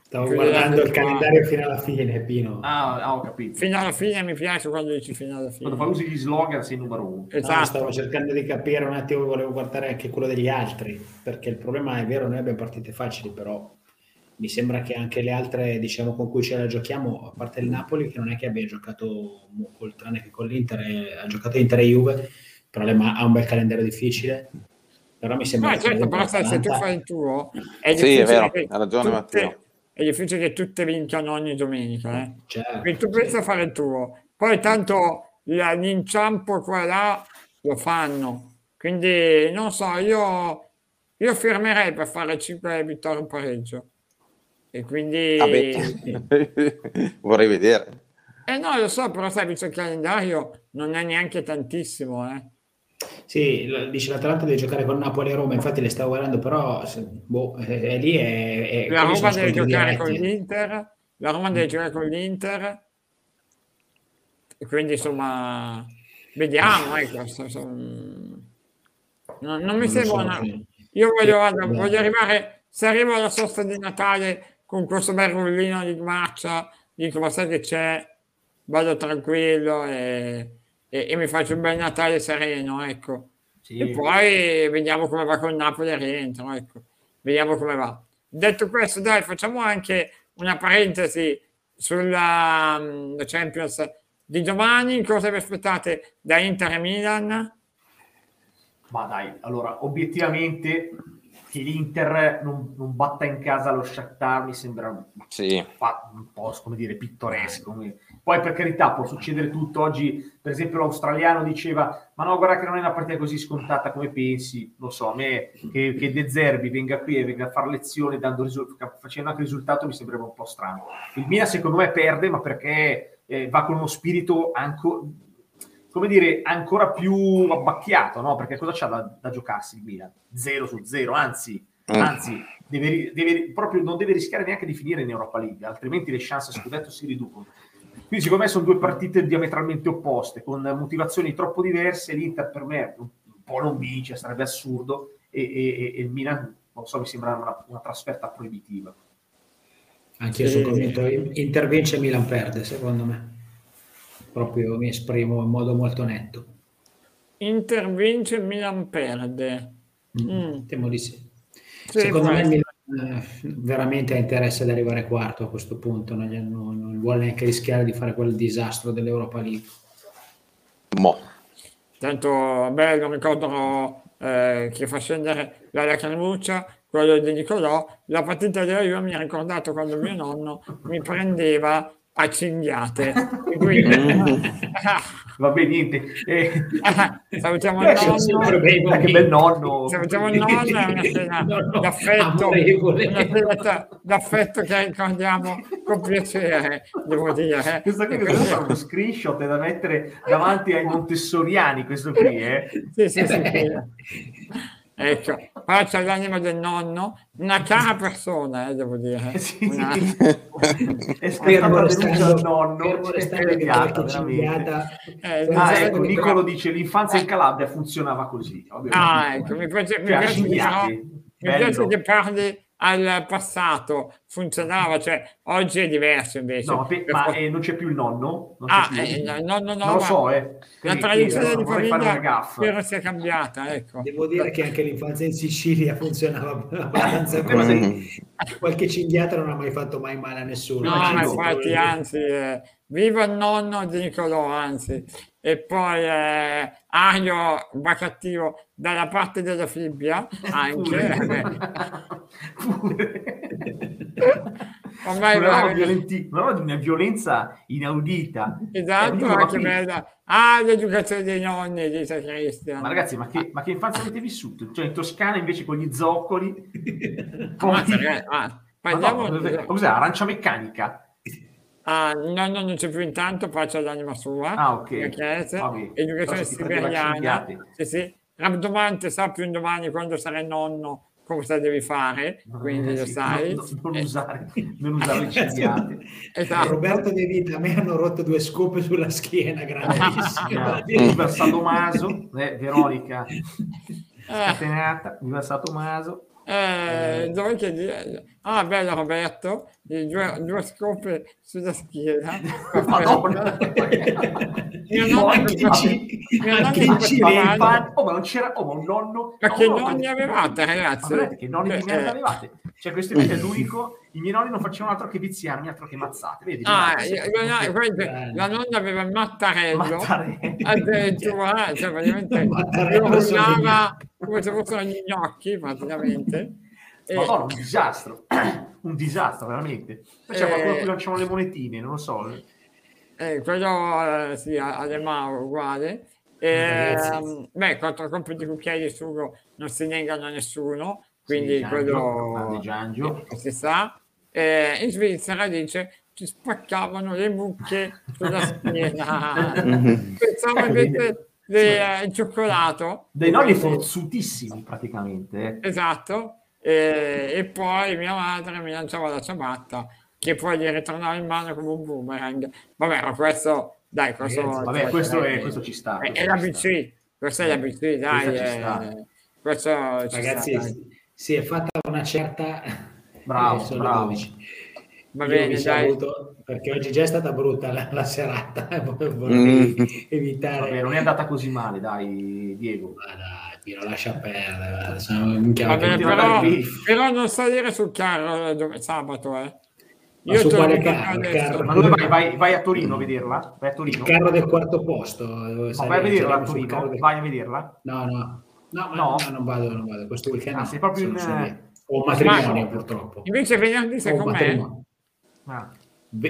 Stavo guardando il calendario fino alla fine, Pino. Ah, ah, ho capito. Fino alla fine mi piace quando dici fino alla fine. Quando fai usi gli slogan sei numero uno. Esatto. No, stavo cercando di capire un attimo, volevo guardare anche quello degli altri, perché il problema è vero, noi abbiamo partite facili, però mi sembra che anche le altre diciamo, con cui ce la giochiamo, a parte il Napoli, che non è che abbia giocato col, tranne che con l'Inter, eh, ha giocato Inter e Juve, però le, ha un bel calendario difficile. Però mi sembra no, che certo, però se tu fai il tuo, è sì, è vero, ha ragione tutte, Matteo. È difficile che tutte vincano ogni domenica. Eh? Certo, Quindi tu pensi a fare il tuo, poi tanto l'inciampo qua e là lo fanno. Quindi non so, io, io firmerei per fare 5 vittorie in pareggio. E quindi... Vorrei vedere. Eh no, lo so, però sai, visto il calendario non è neanche tantissimo, eh. Sì, dice l'Atalanta deve giocare con Napoli e Roma, infatti le stavo guardando, però boh, è, è lì è, è La Roma deve giocare diretti. con l'Inter, la Roma deve giocare con l'Inter, e quindi insomma, vediamo, ecco, so, so, non, non, mi sembra so, una... Io voglio, voglio arrivare, se arrivo alla sosta di Natale con questo bel rullino di marcia, dico ma sai che c'è, vado tranquillo e, e, e mi faccio un bel Natale sereno, ecco. Sì. E poi vediamo come va con Napoli e rientro, ecco. Vediamo come va. Detto questo, dai, facciamo anche una parentesi sulla um, Champions di domani. Cosa vi aspettate da Inter e Milan? Ma dai, allora, obiettivamente che l'Inter non, non, batta in casa lo Shakhtar mi sembra sì. un po' come dire pittoresco poi per carità può succedere tutto. Oggi per esempio l'australiano diceva ma no guarda che non è una partita così scontata come pensi. Lo so a me che, che De Zerbi venga qui e venga a fare lezione dando risul- facendo anche risultato mi sembra un po' strano. Il Milan secondo me perde ma perché eh, va con uno spirito ancora come dire, ancora più abbacchiato, no? Perché cosa c'ha da, da giocarsi il Milan? Zero su zero, anzi, mm. anzi deve, deve, proprio non deve rischiare neanche di finire in Europa League, altrimenti le chance a scudetto si riducono. Quindi secondo me sono due partite diametralmente opposte, con motivazioni troppo diverse. L'Inter per me un po' non vince, sarebbe assurdo, e, e, e il Milan non so, mi sembra una, una trasferta proibitiva. Anche io sono convinto, intervince Milan perde, secondo me. Proprio mi esprimo in modo molto netto. Intervince Milan perde. Mm. mm. Temo di sì. sì secondo me Milan eh, veramente ha interesse ad arrivare quarto a questo punto, non, non, non vuole neanche rischiare di fare quel disastro dell'Europa League. Mo. Tanto bello, ricordo eh, che fa scendere la lacrimuccia quello di Nicolò, la partita della Juve mi ha ricordato quando mio nonno mi prendeva a cinghiate. Quindi... Vabbè, niente. Eh. Salutiamo il nonno. Bene, che bel nonno. Salutiamo il nonno, è una scena d'affetto, una d'affetto che ricordiamo con piacere, devo dire. Questo qui è uno screenshot da mettere davanti ai montessoriani, questo qui, eh? Sì, sì, sì. Ecco, pace all'anima del nonno, una cara persona, eh, devo dire. Sì, una... è scattata denuncia al nonno, è spiegata, veramente. Eh, ah, ecco, Nicolo dice l'infanzia in Calabria funzionava così. Ah, ecco, mi piace, mi piace, mi piace che parli al passato funzionava, cioè oggi è diverso invece. No, ma eh, non c'è più il nonno? Non ah, eh, no, no, no, non lo so, eh. La tradizione di famiglia spero sia cambiata, ecco. Devo dire che anche l'infanzia in Sicilia funzionava abbastanza bene. Qualche cinghiata non ha mai fatto mai male a nessuno. No, ma infatti, anzi, eh, viva il nonno di Nicolò, anzi e poi eh, Ario va cattivo dalla parte della fibbia anche. Ormai una, violenti, una, una violenza inaudita. Esatto eh, anche bella. Ah l'educazione dei nonni dice Cristian. Ma ragazzi ma che, ma che infanzia avete vissuto? Cioè in Toscana invece con gli zoccoli? Poi... ah, parliamo no, di... cos'è? Arancia meccanica Ah, no, no, non c'è più intanto, pace all'anima sua. Ah, ok. Perché, educazione siberiana. Sì, sì. Rabdomante sa più un domani quando sarai nonno cosa devi fare, quindi eh, lo sai. Non, non, non usare, non usare i cinghiati. esatto. Roberto De Vita, a me hanno rotto due scope sulla schiena, grandissima. Viva Sadomaso, eh, Veronica, scatenata, viva Sadomaso. Eh, dove che dire? Ah, bello Roberto, due, due scope sulla schiena. Madonna. mio nonno anche dici, nonno oh, ma non c'era oh, ma un nonno. Ma no, che nonni avevate, ragazzi? Ma che nonni di merda avevate? Cioè, questo è l'unico. I miei nonni non facevano altro che viziarmi, altro che mazzate. Vedi? Ah, io, no, quindi, la nonna aveva il mattarello. Mattarello. Addirittura, cioè, praticamente urlava come se fossero gli gnocchi, praticamente. Madonna, un disastro, un disastro veramente. C'è eh, qualcuno che lanciamo le monetine, non lo so. Eh, quello eh, sì, alle Mauro uguale. Eh, beh, quattro colpi di cucchiaio di sugo non si negano a nessuno, quindi sì, quello Giangio. si sa. Eh, in Svizzera dice ci spaccavano le mucche sulla schiena. Pensavo invece del eh, cioccolato. Dei nonni forzutissimi praticamente. Esatto e, e, poi mia madre mi lanciava la ciabatta che poi gli ritornava in mano come un boomerang. Vabbè, ma questo, dai, questo, Ragazzi, vabbè, questo, è, questo ci sta. Questo è, l'ABC, questo è l'ABC, dai. È, questo Ragazzi, sta, si è fatta una certa... Bravo, eh, bravo. Va bene, dai. Avuto, perché oggi già è stata brutta la, la serata, vorrei mm. evitare. Vabbè, non è andata così male, dai, Diego. Ma dai Pino, lascia perdere. Vabbè, però, però, non salire sul carro dove, sabato, eh. Io su quale carro? carro? Ma dove vai, vai, vai, a Torino a vederla? Vai a Torino? Il carro del quarto posto. Ma vai a vederla a Torino? Del... Vai a vederla? No, no. No, no. no non vado, non vado. Questo weekend ah, sei proprio in... Ho un matrimonio, purtroppo. Invece venerdì sei con me? Ah.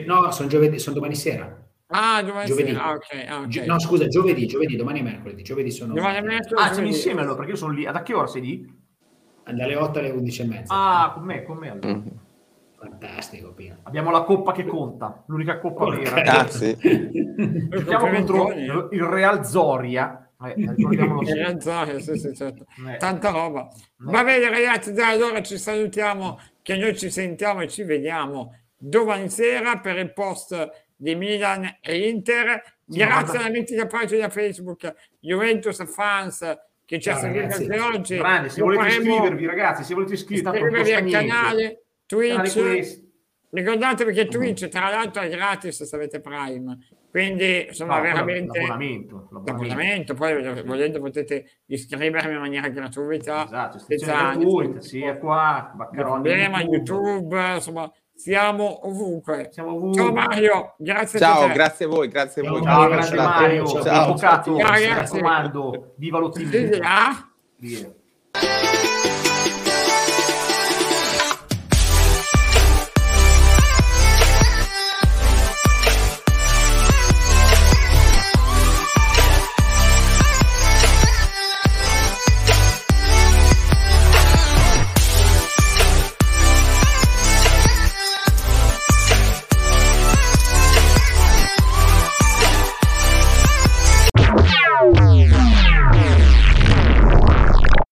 No, sono, giovedì, sono domani sera. Ah, domani giovedì. Ah, okay, ah, okay. No, scusa, giovedì, giovedì, domani è mercoledì. Giovedì sono. Domani è mercoledì. Ah, siamo insieme allora, perché io sono lì. Da che ora sei lì? Dalle 8 alle 11 e mezza. Ah, con me, con me allora. Mm. Fantastico, Pino. Abbiamo la coppa che conta, l'unica coppa okay. vera. Sì. Giochiamo contro il Real Zoria. Eh, Real Zoria, sì, sì, certo. Eh. Tanta roba. Eh. Va bene, ragazzi, dai, allora ci salutiamo, che noi ci sentiamo e ci vediamo domani sera per il post di Milan e Inter. Grazie alla mitica pagina Facebook Juventus Fans che ci ha seguito anche oggi. Grande, se volete iscrivervi ragazzi, se volete iscrivervi, iscrivervi al canale Twitch. Ricordatevi che Twitch tra l'altro è gratis se avete Prime, quindi insomma no, veramente l'abbonamento, l'abbonamento. poi volendo potete iscrivervi in maniera gratuita. Esatto, gratuita, sia qua, Baccaroni, YouTube. YouTube, insomma siamo ovunque. Siamo ovunque. Ciao Mario, grazie Ciao, grazie a voi, grazie a voi. Ciao, grazie Mario. Ciao, avvocato, ciao, mi raccomando, viva l'ottimismo. Via.